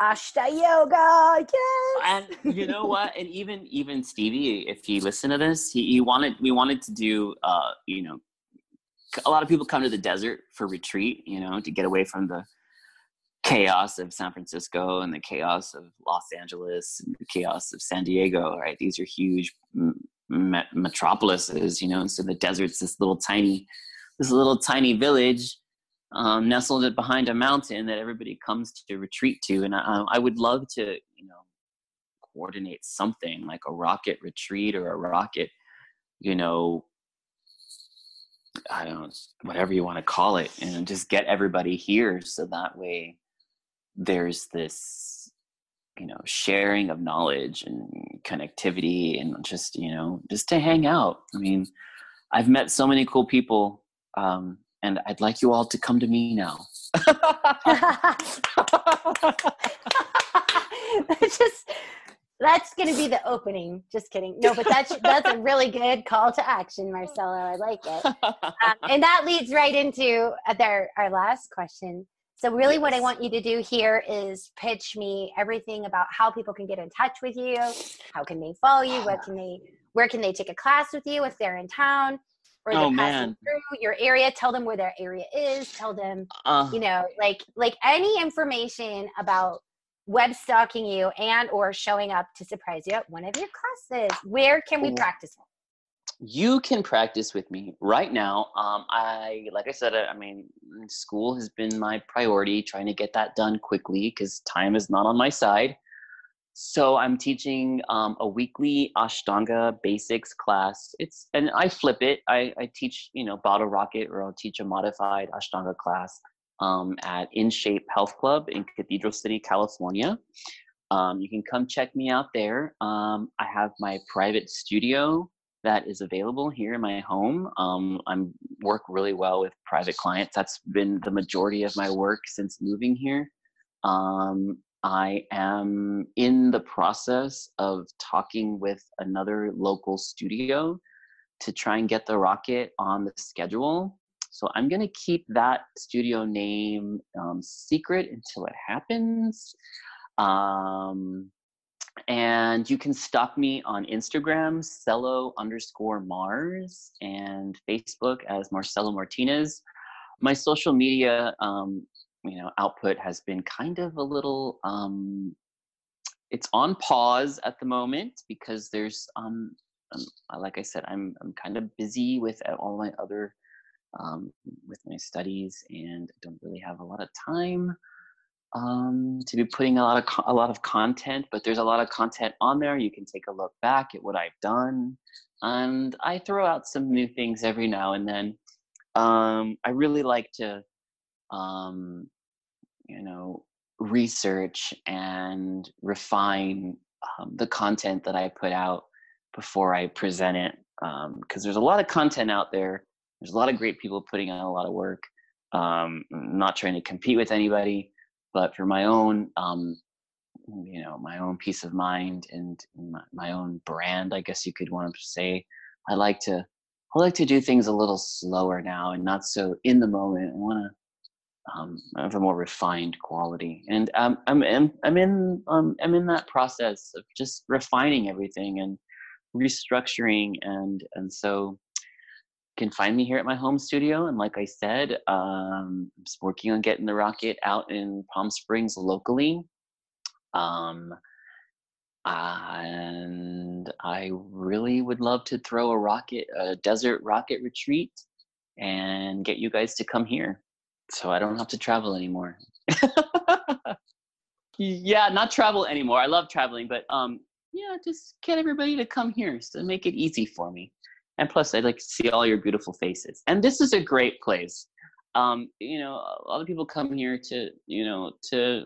Ashta Yoga. Yes. and you know what? And even even Stevie, if he listened to this, he, he wanted we wanted to do uh, you know, a lot of people come to the desert for retreat, you know, to get away from the chaos of San Francisco and the chaos of Los Angeles and the chaos of San Diego, right? These are huge met- metropolises, you know, and so the desert's this little tiny, this little tiny village um, nestled behind a mountain that everybody comes to retreat to. And I, I would love to, you know, coordinate something like a rocket retreat or a rocket, you know, I don't whatever you want to call it, and just get everybody here so that way there's this, you know, sharing of knowledge and connectivity and just, you know, just to hang out. I mean, I've met so many cool people, um, and I'd like you all to come to me now. that's just that's gonna be the opening. Just kidding. No, but that's that's a really good call to action, Marcelo. I like it. Um, and that leads right into uh, their, our last question. So, really, what I want you to do here is pitch me everything about how people can get in touch with you. How can they follow you? What can they? Where can they take a class with you if they're in town? Or they're Oh, passing through your area. Tell them where their area is. Tell them Uh, you know like like any information about web stalking you and or showing up to surprise you at one of your classes where can we practice you can practice with me right now. Um, I, like I said, I mean, school has been my priority, trying to get that done quickly because time is not on my side. So I'm teaching um, a weekly Ashtanga basics class. It's and I flip it. I, I teach, you know, bottle rocket, or I'll teach a modified Ashtanga class um, at In Shape Health Club in Cathedral City, California. Um, you can come check me out there. Um, I have my private studio that is available here in my home. Um, I'm work really well with private clients. That's been the majority of my work since moving here. Um, I am in the process of talking with another local studio to try and get the rocket on the schedule. So I'm going to keep that studio name um, secret until it happens. Um, and you can stalk me on Instagram, Celo underscore Mars, and Facebook as Marcelo Martinez. My social media, um, you know, output has been kind of a little. Um, it's on pause at the moment because there's, um, um, like I said, I'm I'm kind of busy with all my other, um, with my studies, and don't really have a lot of time um, to be putting a lot of co- a lot of content, but there's a lot of content on there. You can take a look back at what I've done, and I throw out some new things every now and then. Um, I really like to, um, you know, research and refine um, the content that I put out before I present it, because there's a lot of content out there. There's a lot of great people putting out a lot of work. Um, not trying to compete with anybody but for my own um you know my own peace of mind and my, own brand i guess you could want to say i like to i like to do things a little slower now and not so in the moment i want to um, have a more refined quality. And um, I'm, I'm i'm in um, i'm in that process of just refining everything and restructuring and and so can find me here at my home studio. And like I said, um, I'm working on getting the rocket out in Palm Springs locally. Um, and I really would love to throw a rocket, a desert rocket retreat, and get you guys to come here, so I don't have to travel anymore. yeah, not travel anymore. I love traveling, but um, yeah, just get everybody to come here, so make it easy for me and plus i'd like to see all your beautiful faces. And this is a great place. Um, you know a lot of people come here to you know to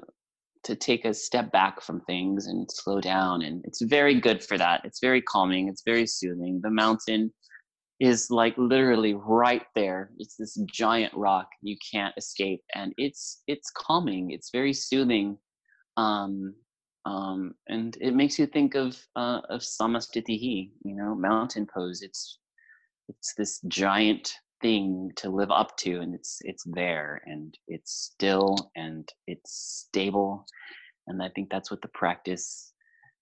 to take a step back from things and slow down and it's very good for that. It's very calming. It's very soothing. The mountain is like literally right there. It's this giant rock. You can't escape. And it's it's calming. It's very soothing. Um um, and it makes you think of uh, of samasthiti, you know, mountain pose. It's it's this giant thing to live up to, and it's it's there, and it's still, and it's stable, and I think that's what the practice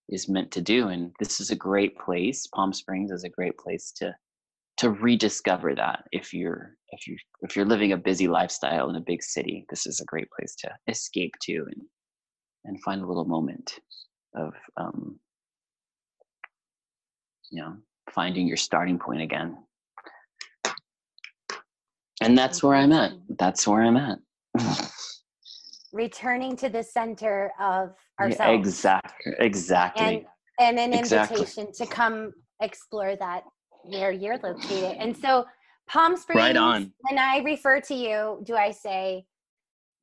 is meant to do. And this is a great place. Palm Springs is a great place to to rediscover that if you're if you if you're living a busy lifestyle in a big city this is a great place to escape to and and find a little moment of um you know finding your starting point again and that's where i'm at that's where i'm at returning to the center of ourselves yeah, exactly exactly and, and an exactly. invitation to come explore that where you're located. And so Palm Springs, right on. when I refer to you, do I say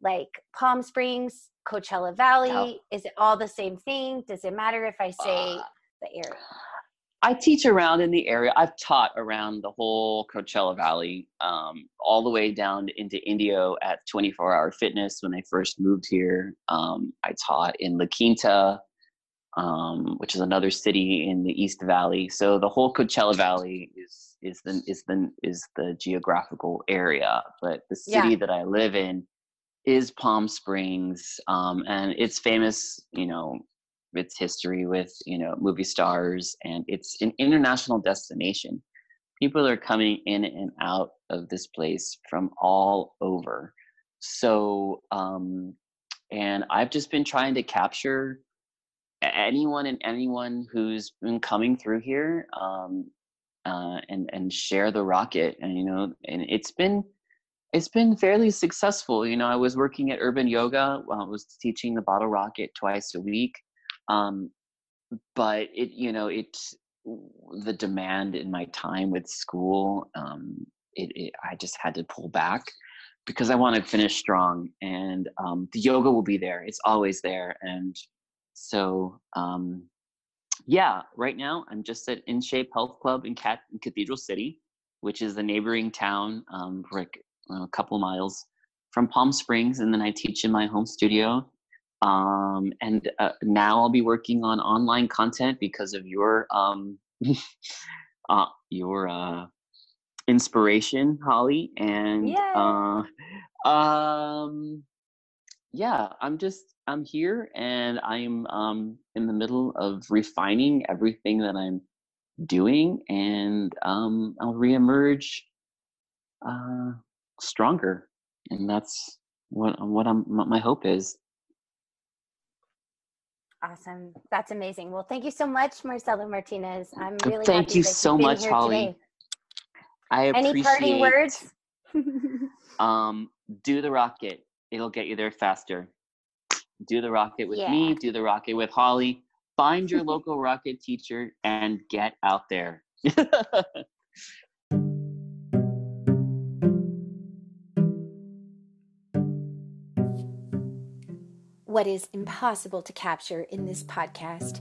like Palm Springs, Coachella Valley? Is it all the same thing? Does it matter if I say uh, the area? I teach around in the area. I've taught around the whole Coachella Valley, um, all the way down into Indio at 24 Hour Fitness when I first moved here. Um, I taught in La Quinta, um, which is another city in the East Valley. So the whole Coachella Valley is is the is the is the geographical area, but the city yeah. that I live in is Palm Springs, um, and it's famous. You know, its history with you know movie stars, and it's an international destination. People are coming in and out of this place from all over. So, um, and I've just been trying to capture anyone and anyone who's been coming through here um, uh, and and share the rocket and you know and it's been it's been fairly successful you know i was working at urban yoga while i was teaching the bottle rocket twice a week um, but it you know it the demand in my time with school um, it, it i just had to pull back because i want to finish strong and um, the yoga will be there it's always there and so um, yeah, right now I'm just at In Shape Health Club in, Cat- in Cathedral City, which is the neighboring town, um, like a couple miles from Palm Springs, and then I teach in my home studio. Um, and uh, now I'll be working on online content because of your um, uh, your uh, inspiration, Holly, and uh, um, yeah, I'm just I'm here and I'm um, in the middle of refining everything that I'm doing, and um, I'll reemerge uh, stronger, and that's what what I'm what my hope is. Awesome, that's amazing. Well, thank you so much, Marcelo Martinez. I'm really thank you so much, Holly. Today. I appreciate. Any parting words? um, do the rocket. It'll get you there faster do the rocket with yeah. me, do the rocket with Holly. Find your local rocket teacher and get out there. what is impossible to capture in this podcast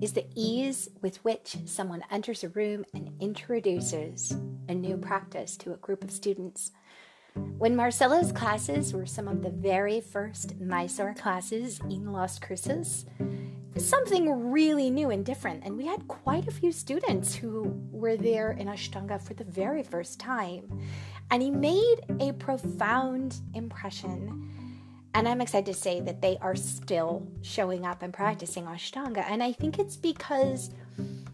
is the ease with which someone enters a room and introduces a new practice to a group of students. When Marcelo's classes were some of the very first Mysore classes in Las Cruces, something really new and different, and we had quite a few students who were there in Ashtanga for the very first time. And he made a profound impression. And I'm excited to say that they are still showing up and practicing Ashtanga. And I think it's because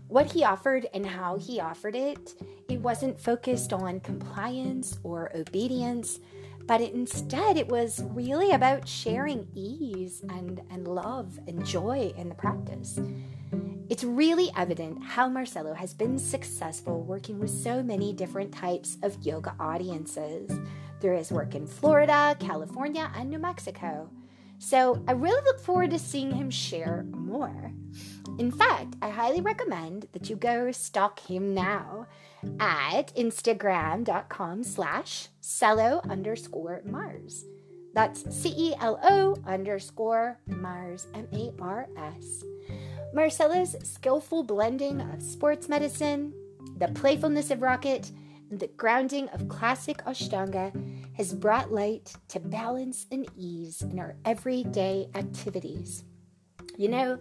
what he offered and how he offered it, it wasn't focused on compliance or obedience, but it, instead it was really about sharing ease and, and love and joy in the practice. It's really evident how Marcelo has been successful working with so many different types of yoga audiences through his work in Florida, California, and New Mexico. So I really look forward to seeing him share more. In fact, I highly recommend that you go stalk him now at instagram.com slash celo underscore Mars. That's C E L O underscore Mars, M A R S. Marcelo's skillful blending of sports medicine, the playfulness of rocket, and the grounding of classic Ashtanga has brought light to balance and ease in our everyday activities. You know,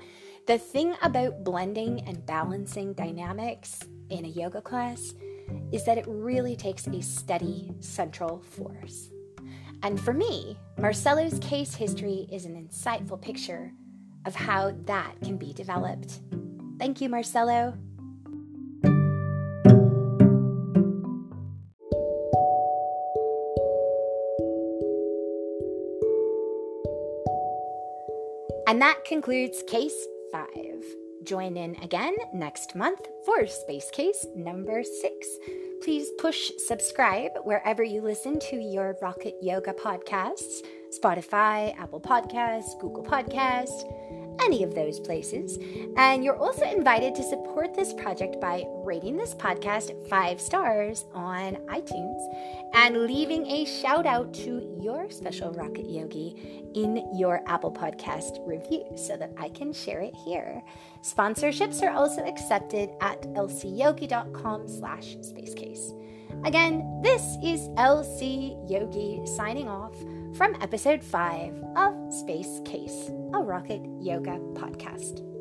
the thing about blending and balancing dynamics in a yoga class is that it really takes a steady central force. And for me, Marcelo's case history is an insightful picture of how that can be developed. Thank you, Marcelo. And that concludes case five. Join in again next month for Space Case number six. Please push subscribe wherever you listen to your Rocket Yoga podcasts Spotify, Apple Podcasts, Google Podcasts any of those places. And you're also invited to support this project by rating this podcast five stars on iTunes and leaving a shout out to your special Rocket Yogi in your Apple Podcast review so that I can share it here. Sponsorships are also accepted at lcyogi.com slash spacecase. Again, this is LC Yogi signing off from episode 5 of Space Case, a Rocket Yoga podcast.